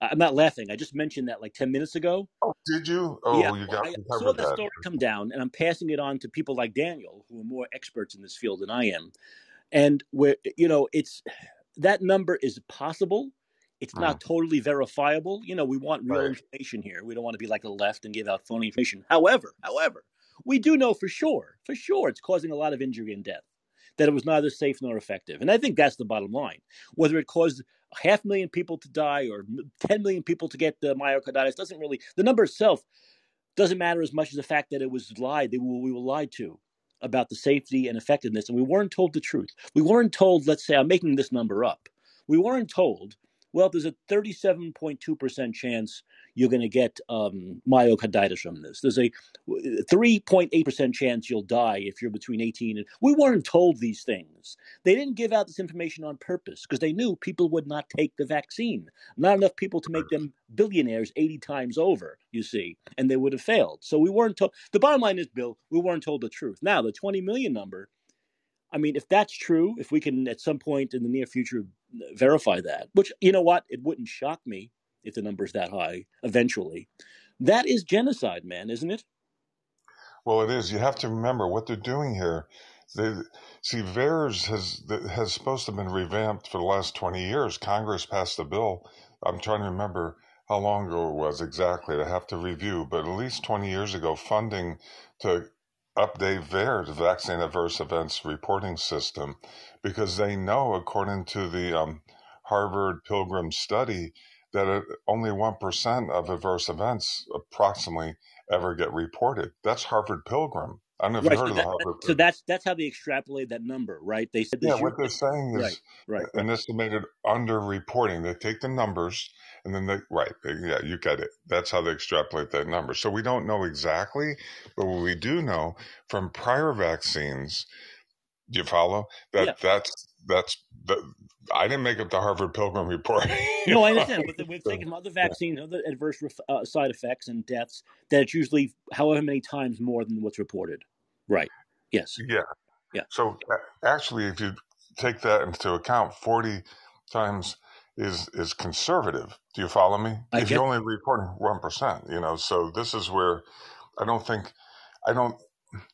Speaker 1: I'm not laughing. I just mentioned that like 10 minutes ago.
Speaker 8: Oh, did you?
Speaker 1: Yeah,
Speaker 8: Oh, you got
Speaker 1: I saw that. story come down, and I'm passing it on to people like Daniel, who are more experts in this field than I am. And where you know, it's that number is possible. It's
Speaker 8: Mm,
Speaker 1: not totally verifiable. You know, we want real
Speaker 8: right.
Speaker 1: information here. We don't want to be like the left and give out phony information. However, however, we do know for sure, for sure, it's causing a lot of injury and death. That it was neither safe nor effective, and I think that's the bottom line. Whether it caused half million people to die or 10 million people to get the myocarditis doesn't really. The number itself doesn't matter as much as the fact that it was lied. They were, we were lied to about the safety and effectiveness, and we weren't told the truth. We weren't told, let's say, I'm making this number up. We weren't told, well, there's a 37.2% chance you're going to get um, myocarditis from this. There's a 3.8% chance you'll die if you're between 18 and. We weren't told these things. They didn't give out this information on purpose because they knew people would not take the vaccine. Not enough people to make them billionaires 80 times over, you see, and they would have failed. So we weren't told. The bottom line is, Bill, we weren't told the truth. Now, the 20 million number, I mean, if that's true, if we can at some point in the near future verify that, which you know what, it wouldn't shock me if the number's that high eventually. That is genocide, man, isn't it?
Speaker 8: Well, it is. You have to remember what they're doing here. They, see, VAERS has has supposed to have been revamped for the last twenty years. Congress passed a bill. I'm trying to remember how long ago it was exactly. I have to review, but at least twenty years ago, funding to update their Vaccine Adverse Events Reporting System, because they know, according to the um, Harvard Pilgrim study, that only 1% of adverse events approximately ever get reported. That's Harvard Pilgrim. I don't know if
Speaker 1: Right.
Speaker 8: you
Speaker 1: So,
Speaker 8: heard of the
Speaker 1: that,
Speaker 8: Harvard
Speaker 1: so that's that's how they extrapolate that number, right? They said
Speaker 8: Yeah, what they're saying
Speaker 1: Right.
Speaker 8: is
Speaker 1: Right.
Speaker 8: an estimated underreporting. They take the numbers and then they, right, yeah, you get it. That's how they extrapolate that number. So we don't know exactly, but what we do know from prior vaccines, do you follow? That
Speaker 1: Yeah.
Speaker 8: that's, that's, the, I didn't make up the Harvard Pilgrim report.
Speaker 1: No, I understand, but we've
Speaker 8: So,
Speaker 1: taken other
Speaker 8: yeah.
Speaker 1: vaccines, other adverse ref- uh, side effects and deaths that it's usually however many times more than what's reported. Right. Yes.
Speaker 8: Yeah.
Speaker 1: Yeah.
Speaker 8: So actually, if you take that into account, 40 times is is conservative. Do you follow me?
Speaker 1: I
Speaker 8: If
Speaker 1: get.
Speaker 8: you're only reporting 1%, you know, so this is where I don't think, I don't,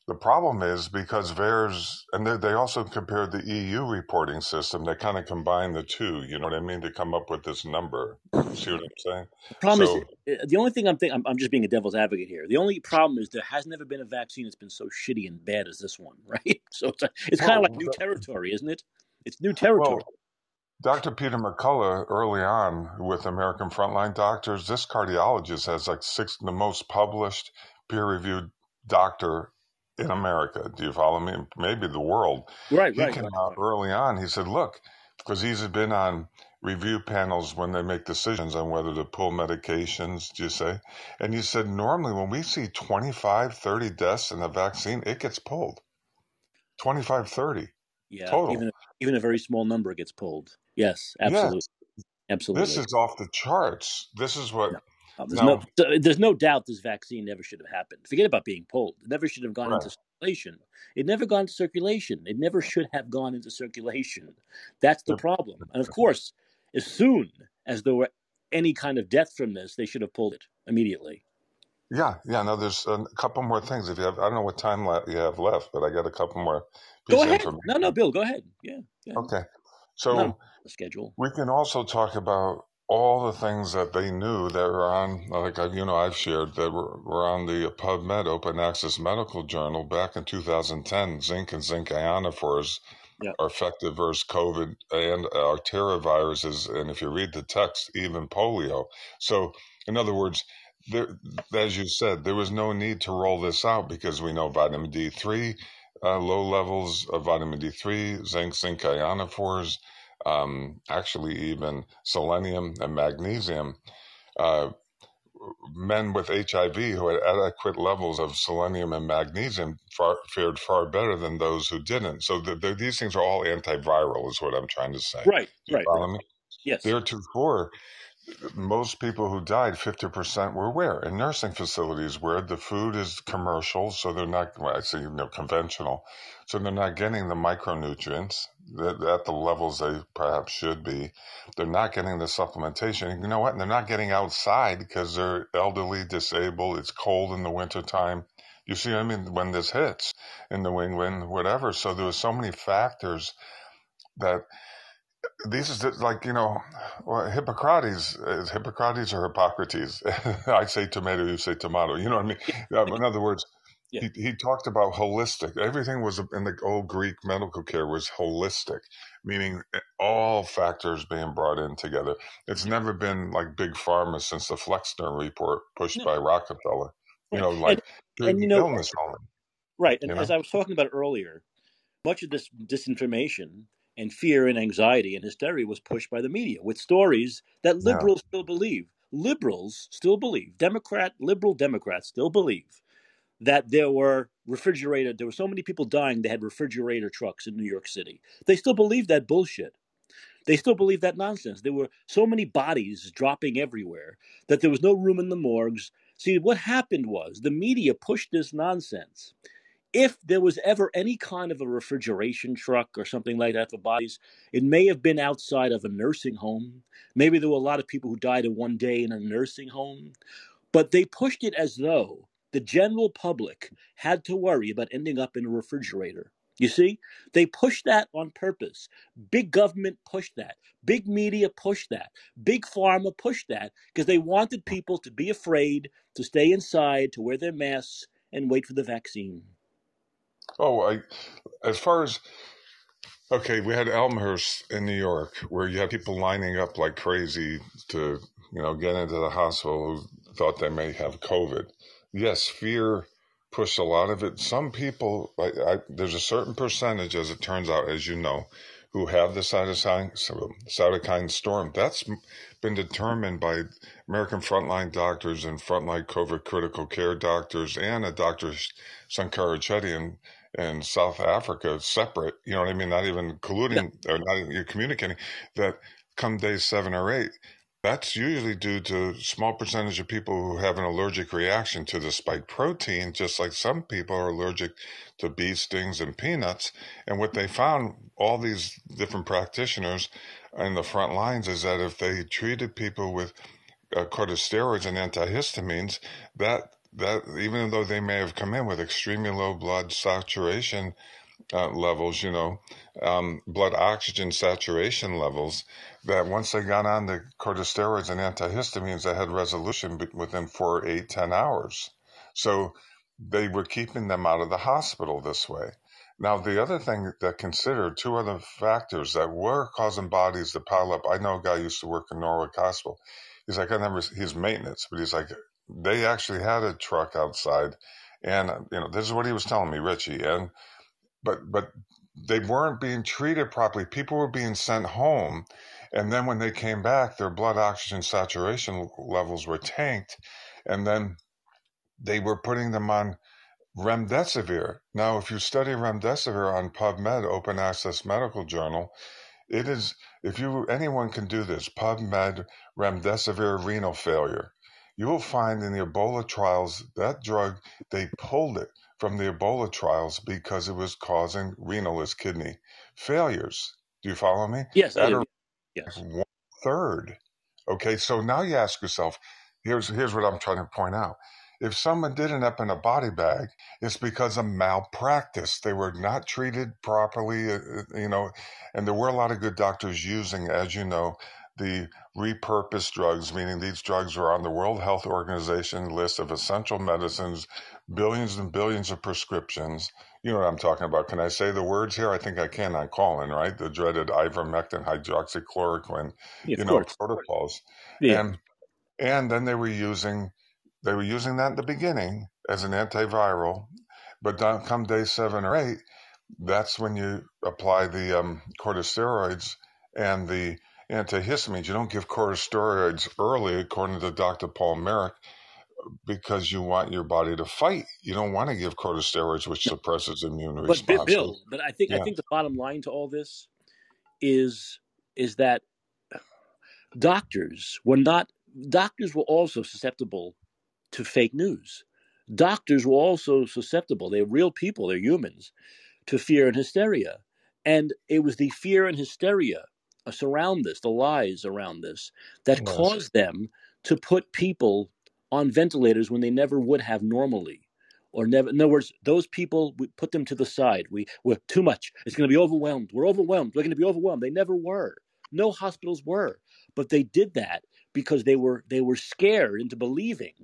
Speaker 8: the problem is because VAERS, and they, they also compared the EU reporting system, they kind of combine the two, you know what I mean, to come up with this number. See what I'm saying?
Speaker 1: The problem
Speaker 8: So,
Speaker 1: is uh, the only thing I'm thinking. I'm, I'm just being a devil's advocate here. The only problem is there has never been a vaccine that's been so shitty and bad as this one, right? So it's, it's kind of like new territory, isn't it? It's new territory.
Speaker 8: well, Dr. Peter McCullough, early on with American Frontline Doctors, this cardiologist has like six, the most published peer reviewed doctor in America. Do you follow me? Maybe the world.
Speaker 1: Right.
Speaker 8: He
Speaker 1: Right.
Speaker 8: came
Speaker 1: Right.
Speaker 8: out early on. He said, look, because he's been on review panels when they make decisions on whether to pull medications, do you say? And he said, normally when we see 25, 30 deaths in a vaccine, it gets pulled. 25, 30
Speaker 1: Yeah.
Speaker 8: total.
Speaker 1: Even even a very small number gets pulled. Yes.
Speaker 8: Yeah,
Speaker 1: Absolutely.
Speaker 8: this is off the charts. This is what
Speaker 1: No. Uh, There's no, so there's no doubt this vaccine never should have happened. Forget about being pulled. It never should have gone
Speaker 8: right.
Speaker 1: into circulation. It never gone into circulation. It never should have gone into circulation. That's the problem. And of course, as soon as there were any kind of death from this, they should have pulled it immediately.
Speaker 8: Yeah, yeah. No, there's a couple more things. If you have, I don't know what time you have left, but I got a couple more
Speaker 1: Go ahead. No, no. Bill, go ahead. Yeah, yeah.
Speaker 8: Okay, so
Speaker 1: on the schedule.
Speaker 8: we can also talk about all the things that they knew that were on, like I, you know, I've shared that were, were on the PubMed Open Access Medical Journal back in 2010. Zinc and zinc ionophores
Speaker 1: Yeah.
Speaker 8: are effective versus COVID and arteriviruses, and if you read the text, even polio. So, in other words, there, as you said, there was no need to roll this out because we know vitamin D3, uh, low levels of vitamin D3, zinc, zinc ionophores, um, actually even selenium and magnesium. Uh, men with HIV who had adequate levels of selenium and magnesium far, fared far better than those who didn't. So the, the, these things are all antiviral, is what I'm trying to say.
Speaker 1: Right,
Speaker 8: you
Speaker 1: right, right. Yes.
Speaker 8: Theretofore, most people who died, 50% were where? In nursing facilities where the food is commercial, so they're not, well, I say, you know, conventional, so they're not getting the micronutrients that, at the levels they perhaps should be. They're not getting the supplementation. You know what? And they're not getting outside because they're elderly, disabled, it's cold in the wintertime. You see, I mean, when this hits in New England, whatever. So there were so many factors that these is the- like you know well, hippocrates is hippocrates or hippocrates? I say tomato you say tomato you know what i mean? Um, in other words
Speaker 1: Yeah.
Speaker 8: he, he talked about holistic. Everything was in the old greek medical care was holistic meaning all factors being brought in together. It's never been like big pharma since the flexner report pushed
Speaker 1: No.
Speaker 8: by rockefeller you know like big
Speaker 1: and you know,
Speaker 8: illness only
Speaker 1: right. And
Speaker 8: you
Speaker 1: as I was talking about earlier, much of this disinformation and fear and anxiety and hysteria was pushed by the media with stories that liberals still believe. Liberals still believe, Democrat, liberal Democrats still believe that there were refrigerator, there were so many people dying they had refrigerator trucks in New York City. They still believe that bullshit. They still believe that nonsense. There were so many bodies dropping everywhere that there was no room in the morgues. See, what happened was the media pushed this nonsense if there was ever any kind of a refrigeration truck or something like that for bodies, it may have been outside of a nursing home. Maybe there were a lot of people who died in one day in a nursing home, but they pushed it as though the general public had to worry about ending up in a refrigerator. You see, they pushed that on purpose. Big government pushed that. Big media pushed that. Big pharma pushed that because they wanted people to be afraid, to stay inside, to wear their masks, and wait for the vaccine.
Speaker 8: Oh, I, as far as okay, we had Elmhurst in New York where you had people lining up like crazy to you know get into the hospital who thought they may have COVID. Yes, fear pushed a lot of it. Some people, I, I, there's a certain percentage, as it turns out, as you know, who have the cytokine, cytokine storm. That's been determined by American frontline doctors and frontline COVID critical care doctors and a Dr. Shankara Chetty in South Africa, separate, you know what I mean? Not even colluding or not even communicating that come day seven or eight, that's usually due to small percentage of people who have an allergic reaction to the spike protein, just like some people are allergic to bee stings and peanuts. And what they found, all these different practitioners in the front lines, is that if they treated people with uh, corticosteroids and antihistamines, that that even though they may have come in with extremely low blood saturation uh, levels, you know, um, blood oxygen saturation levels, that once they got on the corticosteroids and antihistamines, they had resolution within four, eight, ten hours. So they were keeping them out of the hospital this way. Now, the other thing that considered two other factors that were causing bodies to pile up. I know a guy used to work in Norwood Hospital. He's like, I never, he's maintenance, but he's like, they actually had a truck outside. And, uh, you know, this is what he was telling me, Richie. And but but they weren't being treated properly. People were being sent home, and then when they came back, their blood oxygen saturation levels were tanked, and then they were putting them on remdesivir. Now, if you study remdesivir on PubMed, Open Access Medical Journal, it is if you anyone can do this, PubMed remdesivir renal failure. You will find in the Ebola trials that drug they pulled it from the Ebola trials because it was causing renal as kidney failures. Do you follow me?
Speaker 1: Yes, I do. Yes.
Speaker 8: one third. Okay, so now you ask yourself, here's here's what I'm trying to point out. If someone did end up in a body bag, it's because of malpractice. They were not treated properly, uh, uh, you know, and there were a lot of good doctors using, as you know, the repurposed drugs, meaning these drugs are on the World Health Organization list of essential medicines, billions and billions of prescriptions. You know what I'm talking about. Can I say the words here? I think I can on Callin, right? The dreaded ivermectin, hydroxychloroquine,
Speaker 1: Yeah,
Speaker 8: you know,
Speaker 1: course.
Speaker 8: protocols.
Speaker 1: Yeah.
Speaker 8: And and then they were using they were using that in the beginning as an antiviral, but don't come day seven or eight, that's when you apply the um, corticosteroids and the antihistamines. You don't give corticosteroids early, according to Dr. Paul Marik, because you want your body to fight. You don't want to give corticosteroids, which suppresses immune
Speaker 1: But
Speaker 8: response.
Speaker 1: Bill, but I think I think the bottom line to all this is is that doctors were not doctors were also susceptible to fake news. Doctors were also susceptible. They're real people, they're humans, to fear and hysteria. And it was the fear and hysteria surround this, the lies around this, that
Speaker 8: Yes.
Speaker 1: caused them to put people on ventilators when they never would have normally. Or never, in other words, those people, we put them to the side. We were too much. It's going to be overwhelmed. We're overwhelmed. We're going to be overwhelmed. They never were. No hospitals were, but they did that because they were they were scared into believing.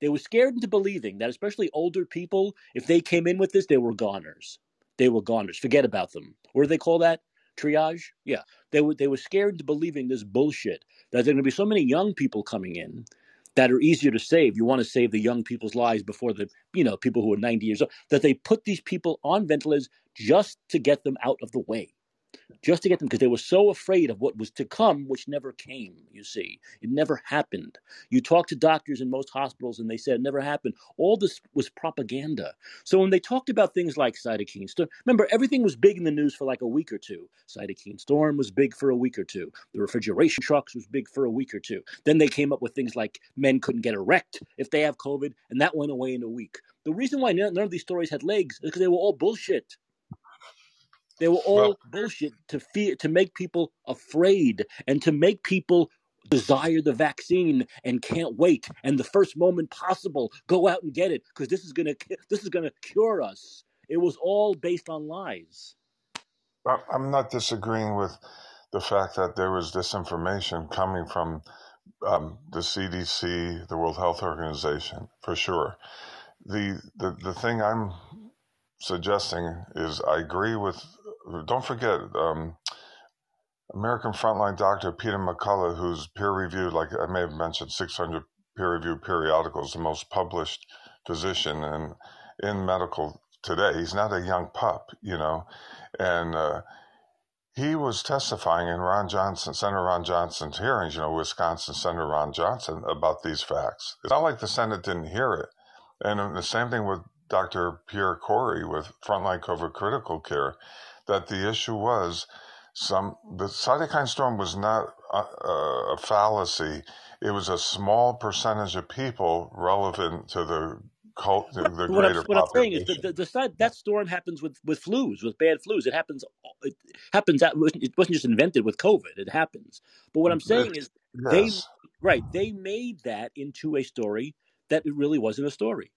Speaker 1: They were scared into believing that, especially older people, if they came in with this, they were goners. They were goners. Forget about them. What do they call that? Triage? Yeah. They were they were scared into believing this bullshit that there are going to be so many young people coming in that are easier to save. You want to save the young people's lives before the you know people who are 90 years old. That they put these people on ventilators just to get them out of the way, just to get them because they were so afraid of what was to come, which never came. You see, it never happened. You talk to doctors in most hospitals, and they said it never happened. All this was propaganda. So when they talked about things like cytokine storm, remember everything was big in the news for like a week or two. Cytokine storm was big for a week or two. The refrigeration trucks was big for a week or two. Then they came up with things like men couldn't get erect if they have COVID, and that went away in a week. The reason why none of these stories had legs is because they were all bullshit. They were all
Speaker 8: Well,
Speaker 1: bullshit to fear, to make people afraid, and to make people desire the vaccine and can't wait, and the first moment possible, go out and get it because this is gonna this is gonna cure us. It was all based on lies.
Speaker 8: I'm not disagreeing with the fact that there was disinformation coming from um, the CDC, the World Health Organization, for sure. The, the the thing I'm suggesting is I agree with. Don't forget, um, American frontline doctor Peter McCullough, who's peer reviewed, like I may have mentioned, 600 peer reviewed periodicals, the most published physician in, in medical today. He's not a young pup, you know, and uh, he was testifying in Ron Johnson, Senator Ron Johnson's hearings, you know, Wisconsin Senator Ron Johnson, about these facts. It's not like the Senate didn't hear it. And the same thing with Dr. Pierre Kory with Frontline COVID Critical Care, that the issue was some the cytokine storm was not a, a fallacy. It was a small percentage of people relevant to the cult, the, the
Speaker 1: What I'm
Speaker 8: greater
Speaker 1: what I'm saying is that the, the that storm happens with with flus, with bad flus. It happens. It happens. At, it wasn't just invented with COVID. It happens. But what I'm saying
Speaker 8: It-
Speaker 1: is they right. They made that into a story that it really wasn't a story.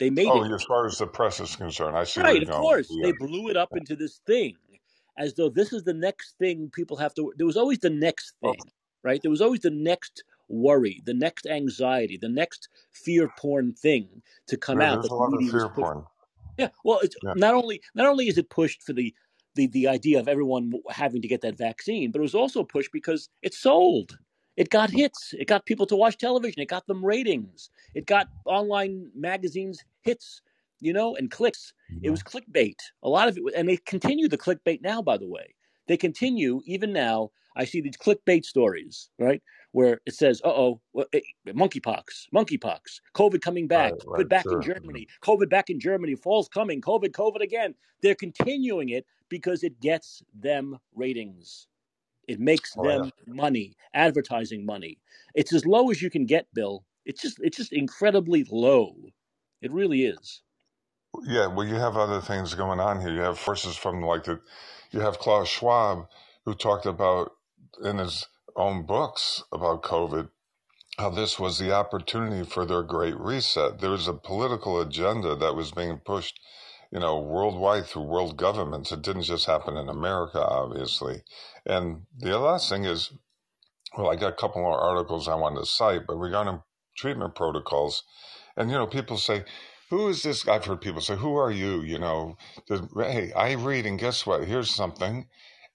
Speaker 1: They made
Speaker 8: Oh,
Speaker 1: it
Speaker 8: as far as the press is concerned, I see
Speaker 1: right. Of
Speaker 8: going.
Speaker 1: course,
Speaker 8: Yeah.
Speaker 1: they blew it up into this thing, as though this is the next thing people have to. There was always the next
Speaker 8: Oh,
Speaker 1: thing, right? There was always the next worry, the next anxiety, the next fear porn thing to come
Speaker 8: yeah,
Speaker 1: out
Speaker 8: there's a lot of fear porn.
Speaker 1: Yeah, well, it's
Speaker 8: Yeah.
Speaker 1: not only not only is it pushed for the the the idea of everyone having to get that vaccine, but it was also pushed because it sold. It got hits. It got people to watch television. It got them ratings. It got online magazines hits, you know, and clicks. It was clickbait. A lot of it, was, and they continue the clickbait now. By the way, they continue even now. I see these clickbait stories, right, where it says, "Uh oh, monkeypox, monkeypox, COVID coming back,
Speaker 8: Right,
Speaker 1: COVID back
Speaker 8: sure.
Speaker 1: in Germany, COVID back in Germany, fall's coming, COVID, COVID again." They're continuing it because it gets them ratings. It makes
Speaker 8: Oh, yeah.
Speaker 1: them money, advertising money. It's as low as you can get, Bill. It's just it's just incredibly low. It really is.
Speaker 8: Yeah, well, you have other things going on here. You have forces from like the, you have Klaus Schwab, who talked about in his own books about COVID, how this was the opportunity for their great reset. There was a political agenda that was being pushed, you know, worldwide through world governments. It didn't just happen in America, obviously. And the last thing is, well, I got a couple more articles I wanted to cite, but regarding treatment protocols, and you know, people say, "Who is this?" I've heard people say, "Who are you?" You know, hey, I read, and guess what? Here's something.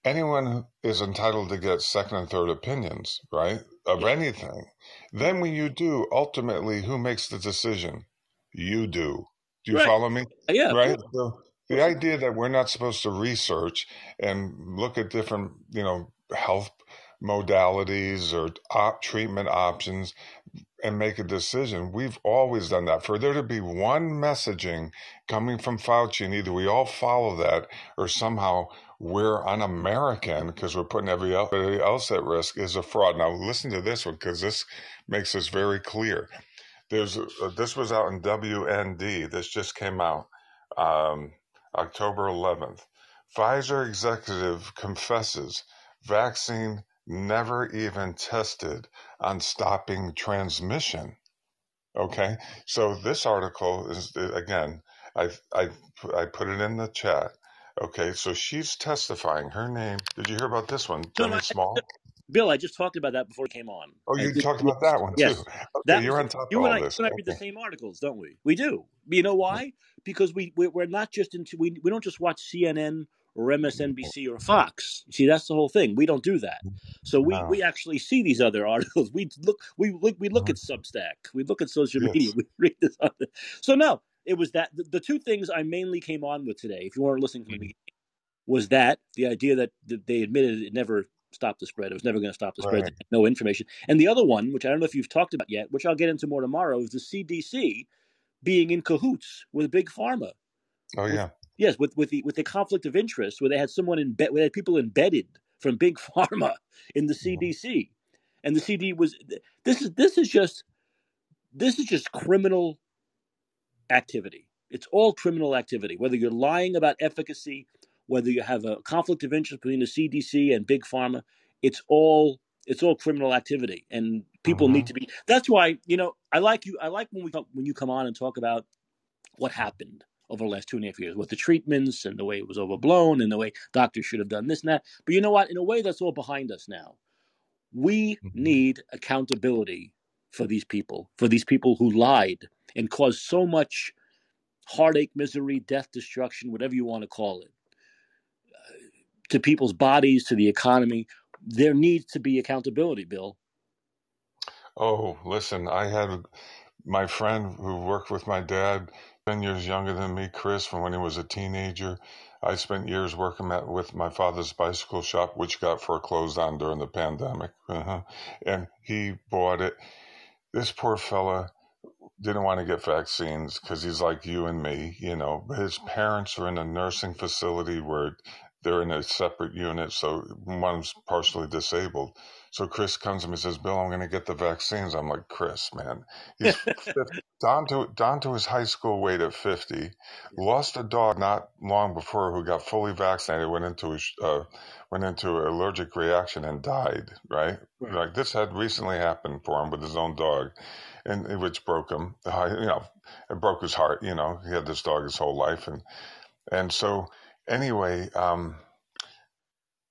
Speaker 8: Anyone is entitled to get second and third opinions, right, of
Speaker 1: Yeah.
Speaker 8: anything. Then, when you do, ultimately, who makes the decision? You do. Do you
Speaker 1: Right.
Speaker 8: follow me?
Speaker 1: Yeah.
Speaker 8: Right. So the idea that we're not supposed to research and look at different, you know, health modalities or op- treatment options and make a decision. We've always done that. For there to be one messaging coming from Fauci, and either we all follow that or somehow we're un American because we're putting everybody else at risk is a fraud. Now, listen to this one because this makes this very clear. There's a, this was out in WND. This just came out um, October 11th. Pfizer executive confesses vaccine never even tested on stopping transmission. Okay, so this article is again, I I I put it in the chat. Okay, so she's testifying. Her name. Did you hear about this one, Jenny Small?
Speaker 1: Bill, I just talked about that before it came on.
Speaker 8: Oh, you
Speaker 1: did-
Speaker 8: talked about that one too.
Speaker 1: yes,
Speaker 8: Okay,
Speaker 1: that
Speaker 8: you're on top of
Speaker 1: you and
Speaker 8: all
Speaker 1: I. You
Speaker 8: this.
Speaker 1: and I read the same articles, don't we? We do. You know why? Because we we- we're not just into we we don't just watch CNN or MSNBC or Fox. See, that's the whole thing. We don't do that. Mm-hmm. So we we actually see these other articles. We look we look we look uh-huh. at Substack. We look at social
Speaker 8: Yes.
Speaker 1: media. We read this other. So no, it was that the, the two things I mainly came on with today. If you weren't listening from the beginning, was that the idea that they admitted it never stopped the spread. It was never going to stop the spread.
Speaker 8: Right.
Speaker 1: No information. And the other one, which I don't know if you've talked about yet, which I'll get into more tomorrow, is the CDC being in cahoots with big pharma.
Speaker 8: Oh yeah.
Speaker 1: Yes, with with the with the conflict of interest, where they had someone in bed, where they had people embedded from big pharma in the.
Speaker 8: Mm-hmm.
Speaker 1: CDC, and the CD was this is this is just this is just criminal activity. It's all criminal activity. Whether you're lying about efficacy, whether you have a conflict of interest between the CDC and big pharma, it's all it's all criminal activity, and people
Speaker 8: hmm
Speaker 1: need to be. That's why you know I like you. I like when we when you come on and talk about what happened over the last two and a half years with the treatments and the way it was overblown and the way doctors should have done this and that. But you know what? In a way, that's all behind us now. We
Speaker 8: hmm
Speaker 1: need accountability for these people, for these people who lied and caused so much heartache, misery, death, destruction, whatever you want to call it, to people's bodies, to the economy. There needs to be accountability, Bill.
Speaker 8: Oh, listen, I had my friend who worked with my dad, 10 years younger than me, Chris, from when he was a teenager. I spent years working at, with my father's bicycle shop, which got foreclosed on during the pandemic. Uh-huh. And he bought it. This poor fella didn't want to get vaccines because he's like you and me, you know. But his parents are in a nursing facility where they're in a separate unit, so one's partially disabled. So Chris comes to me and says, "Bill, I'm going to get the vaccines." I'm like, "Chris, man, he's down to down to his high school weight at 50. Lost a dog not long before who got fully vaccinated, went into a, uh, went into an allergic reaction and died. Right?
Speaker 1: Right.
Speaker 8: Like this had recently happened for him with his own dog, and which broke him. You know, it broke his heart. You know, he had this dog his whole life, and and so anyway, um,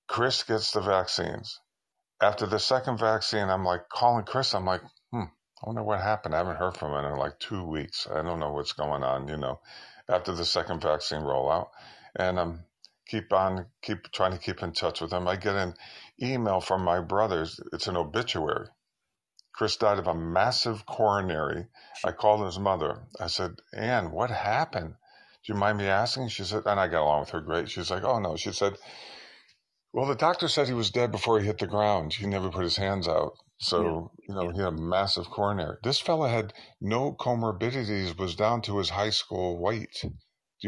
Speaker 8: Chris gets the vaccines. After the second vaccine, I'm like calling Chris. I'm like, hmm, I wonder what happened. I haven't heard from him in like two weeks. I don't know what's going on, you know, after the second vaccine rollout. And um, keep on, keep trying to keep in touch with him. I get an email from my brothers. It's an obituary. Chris died of a massive coronary. I called his mother. I said, Ann, what happened? Do you mind me asking? She said, and I got along with her great. She's like, oh no. She said, well, the doctor said he was dead before he hit the ground. He never put his hands out.
Speaker 1: Yeah.
Speaker 8: So, you know,
Speaker 1: Yeah.
Speaker 8: he had a massive coronary. This fella had no comorbidities, was down to his high school weight. Do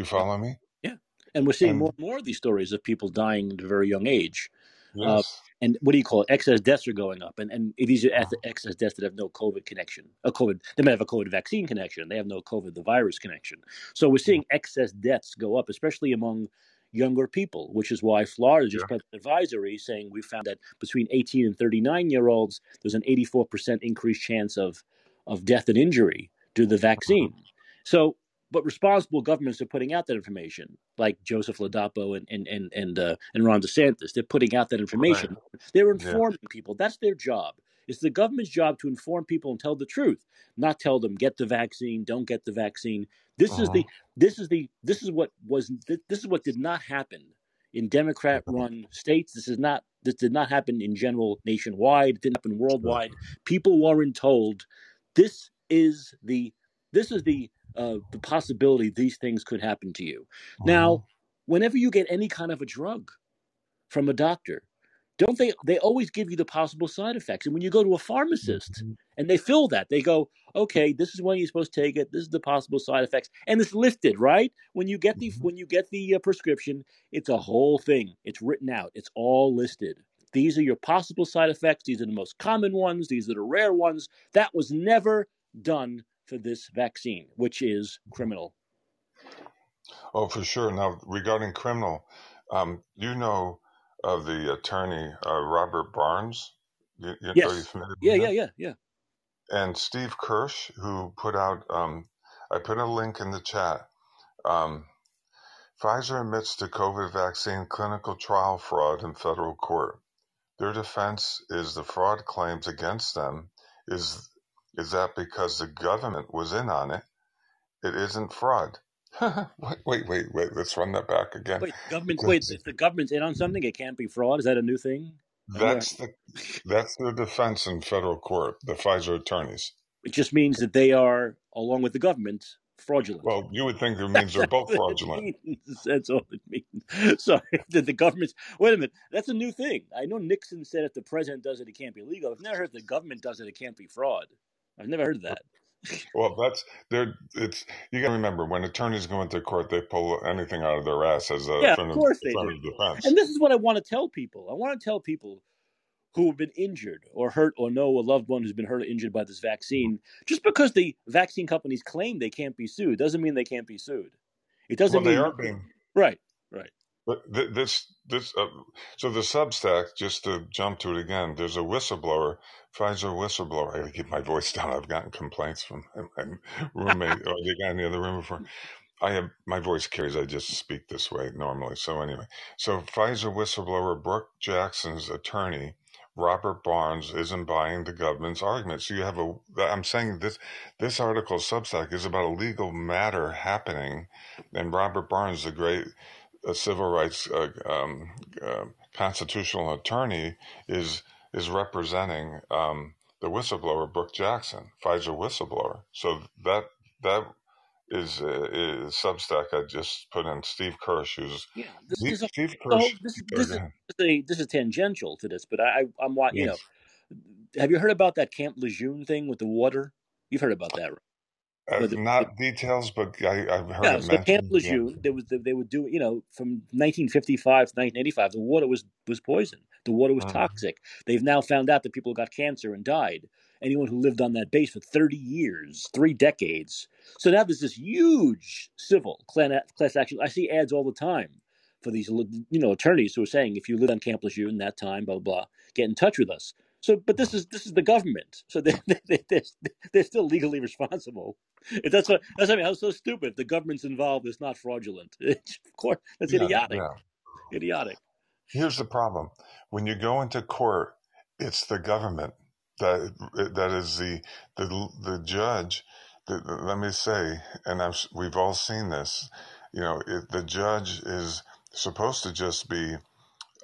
Speaker 8: you follow me?
Speaker 1: Yeah. And we're seeing
Speaker 8: And
Speaker 1: more and more of these stories of people dying at a very young age. Uh,
Speaker 8: yes.
Speaker 1: And what do you call it? Excess deaths are going up, and and these are ex- excess deaths that have no COVID connection. A COVID, they might have a COVID vaccine connection. They have no COVID the virus connection. So we're seeing mm-hmm. excess deaths go up, especially among younger people, which is why Florida just
Speaker 8: Yeah.
Speaker 1: put an advisory saying we found that between 18 and 39 year olds, there's an 84% increased chance of of death and injury due to the vaccine. So, but responsible governments are putting out that information, like Joseph Ladapo and and and and, uh, and Ron DeSantis. They're putting out that
Speaker 8: Right.
Speaker 1: information. They're
Speaker 8: Yeah.
Speaker 1: informing people. That's their job. It's the government's job to inform people and tell the truth, not tell them get the vaccine, don't get the vaccine. This is
Speaker 8: Uh-huh.
Speaker 1: the this is the this is what was this is what did not happen in Democrat run states. This is not this did not happen in general nationwide. It didn't happen worldwide. People weren't told this is the this is the uh, the possibility these things could happen to you.
Speaker 8: Uh-huh.
Speaker 1: Now, whenever you get any kind of a drug from a doctor, don't they they always give you the possible side effects? And when you go to a pharmacist
Speaker 8: Mhm.
Speaker 1: and they fill that, they go, okay, this is when you're supposed to take it. This is the possible side effects, and it's listed right when you get the
Speaker 8: Mhm.
Speaker 1: when you get the uh, prescription. It's a whole thing. It's written out. It's all listed. These are your possible side effects. These are the most common ones. These are the rare ones. That was never done for this vaccine, which is criminal.
Speaker 8: Oh, for sure. Now, regarding criminal, um, you know of the attorney uh, Robert Barnes. You, you,
Speaker 1: Yes.
Speaker 8: familiar with
Speaker 1: Yeah, yeah, yeah, yeah.
Speaker 8: and Steve Kirsch, who put out, um, I put a link in the chat. Um, Pfizer admits to COVID vaccine clinical trial fraud in federal court. Their defense is the fraud claims against them is is that because the government was in on it, it isn't fraud. wait, wait, wait, wait. Let's run that back again.
Speaker 1: Wait, government. Wait, if the government's in on something, it can't be fraud. Is that a new thing?
Speaker 8: That's the that's their defense in federal court. The Pfizer attorneys.
Speaker 1: It just means that they are, along with the government, fraudulent.
Speaker 8: Well, you would think it means they're both fraudulent.
Speaker 1: That's all it means. Sorry, that the government's. Wait a minute. That's a new thing. I know Nixon said if the president does it, it can't be legal. I've never heard if the government does it, it can't be fraud. I've never heard of that.
Speaker 8: Well, that's they're it's you got to remember when attorneys go into court, they pull anything out of their ass as a
Speaker 1: Yeah, of
Speaker 8: affirmative,
Speaker 1: course they do.
Speaker 8: defense.
Speaker 1: And this is what I want to tell people. I want to tell people who have been injured or hurt or know a loved one who's been hurt or injured by this vaccine, just because the vaccine companies claim they can't be sued doesn't mean they can't be sued. It doesn't
Speaker 8: well,
Speaker 1: mean
Speaker 8: they are being
Speaker 1: right, right.
Speaker 8: But th- this, this, uh, so the Substack, just to jump to it again, there's a whistleblower, Pfizer whistleblower. I gotta keep my voice down. I've gotten complaints from my roommate or the guy in the other room before. I have my voice carries. I just speak this way normally. So anyway, so Pfizer whistleblower Brook Jackson's attorney Robert Barnes isn't buying the government's argument. So you have a. I'm saying this. This article Substack is about a legal matter happening, and Robert Barnes, the great uh, civil rights uh, um, uh, constitutional attorney, is is representing um, the whistleblower Brook Jackson, Pfizer whistleblower. So that that is, uh, is Substack I just put in Steve Kirsch, who's
Speaker 1: Yeah, this
Speaker 8: Steve,
Speaker 1: is a,
Speaker 8: Steve
Speaker 1: the
Speaker 8: Kirsch.
Speaker 1: whole, this this is a, this is tangential to this, but I I'm wa- you know, have you heard about that Camp Lejeune thing with the water? You've heard about that, right?
Speaker 8: Uh,
Speaker 1: the,
Speaker 8: not details, but I, I've heard
Speaker 1: Yeah,
Speaker 8: it
Speaker 1: so Camp
Speaker 8: mentioned. Yeah.
Speaker 1: Lejeune, there was they would do you know from 1955 to 1985, the water was was poison. The water was
Speaker 8: Mm.
Speaker 1: toxic. They've now found out that people got cancer and died. Anyone who lived on that base for 30 years, three decades. So now there's this huge civil clan- class action. I see ads all the time for these you know attorneys who are saying if you lived on Camp Lejeune that time, blah blah, blah get in touch with us. So, but this is this is the government, so they they they they're still legally responsible. It- That's what that's what I mean. How so stupid? If the government's involved, it's not fraudulent. of course, that's
Speaker 8: Yeah,
Speaker 1: idiotic.
Speaker 8: yeah.
Speaker 1: Idiotic.
Speaker 8: Here's the problem: when you go into court, it's the government that that is the the the judge. The, the- let me say, and s- we've all seen this. You know, it, the judge is supposed to just be.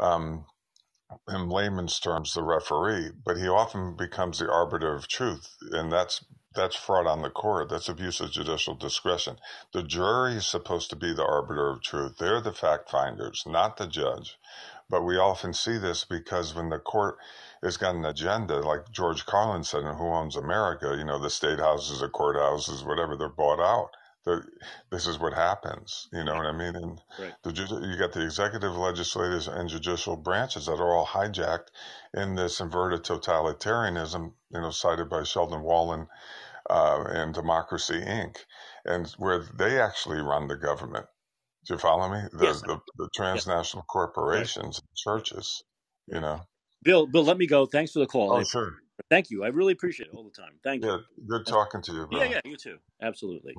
Speaker 8: Um, in layman's terms, the referee, but he often becomes the arbiter of truth, and that's that's fraud on the court. That's abuse of judicial discretion. The jury is supposed to be the arbiter of truth. They're the fact finders, not the judge. But we often see this because when the court has got an agenda, like George Carlin said in Who Owns America, you know, the state houses, the courthouses, whatever, they're bought out. The, this is what happens. You know what I mean? And
Speaker 1: Right.
Speaker 8: the you got the executive, legislative, and judicial branches that are all hijacked in this inverted totalitarianism, you know, cited by Sheldon Wolin uh, and Democracy Inc., and where they actually run the government. Do you follow me? The
Speaker 1: Yes.
Speaker 8: the, the
Speaker 1: Yeah.
Speaker 8: transnational corporations, churches. You know.
Speaker 1: Bill, Bill, let me go. Thanks for the call.
Speaker 8: Oh,
Speaker 1: I,
Speaker 8: sure.
Speaker 1: thank you. I really appreciate it all the time. Thank you.
Speaker 8: Good talking to you, bro.
Speaker 1: Yeah, yeah, you too. Absolutely.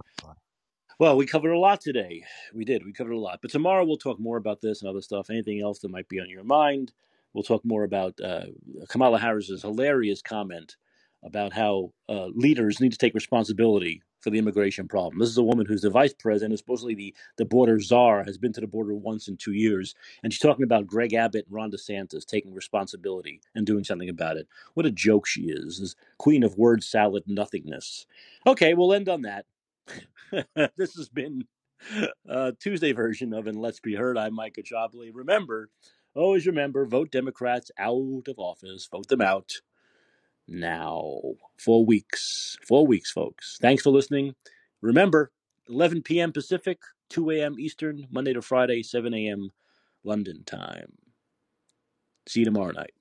Speaker 1: Well, we covered a lot today. We did. We covered a lot. But tomorrow we'll talk more about this and other stuff. Anything else that might be on your mind? We'll talk more about uh, Kamala Harris's hilarious comment about how uh, leaders need to take responsibility for the immigration problem. This is a woman who's the vice president, supposedly the, the border czar, has been to the border once in two years. And she's talking about Greg Abbott and Ron DeSantis taking responsibility and doing something about it. What a joke she is. This queen of word salad nothingness. Okay, we'll end on that. this has been uh, Tuesday version of And Let's Be Heard. I'm Mike Caccioppoli. Remember, always remember, vote Democrats out of office. Vote them out now. Four weeks. Four weeks, folks. Thanks for listening. Remember, 11 p.m. Pacific, 2 a.m. Eastern, Monday to Friday, 7 a.m. London time. See you tomorrow night.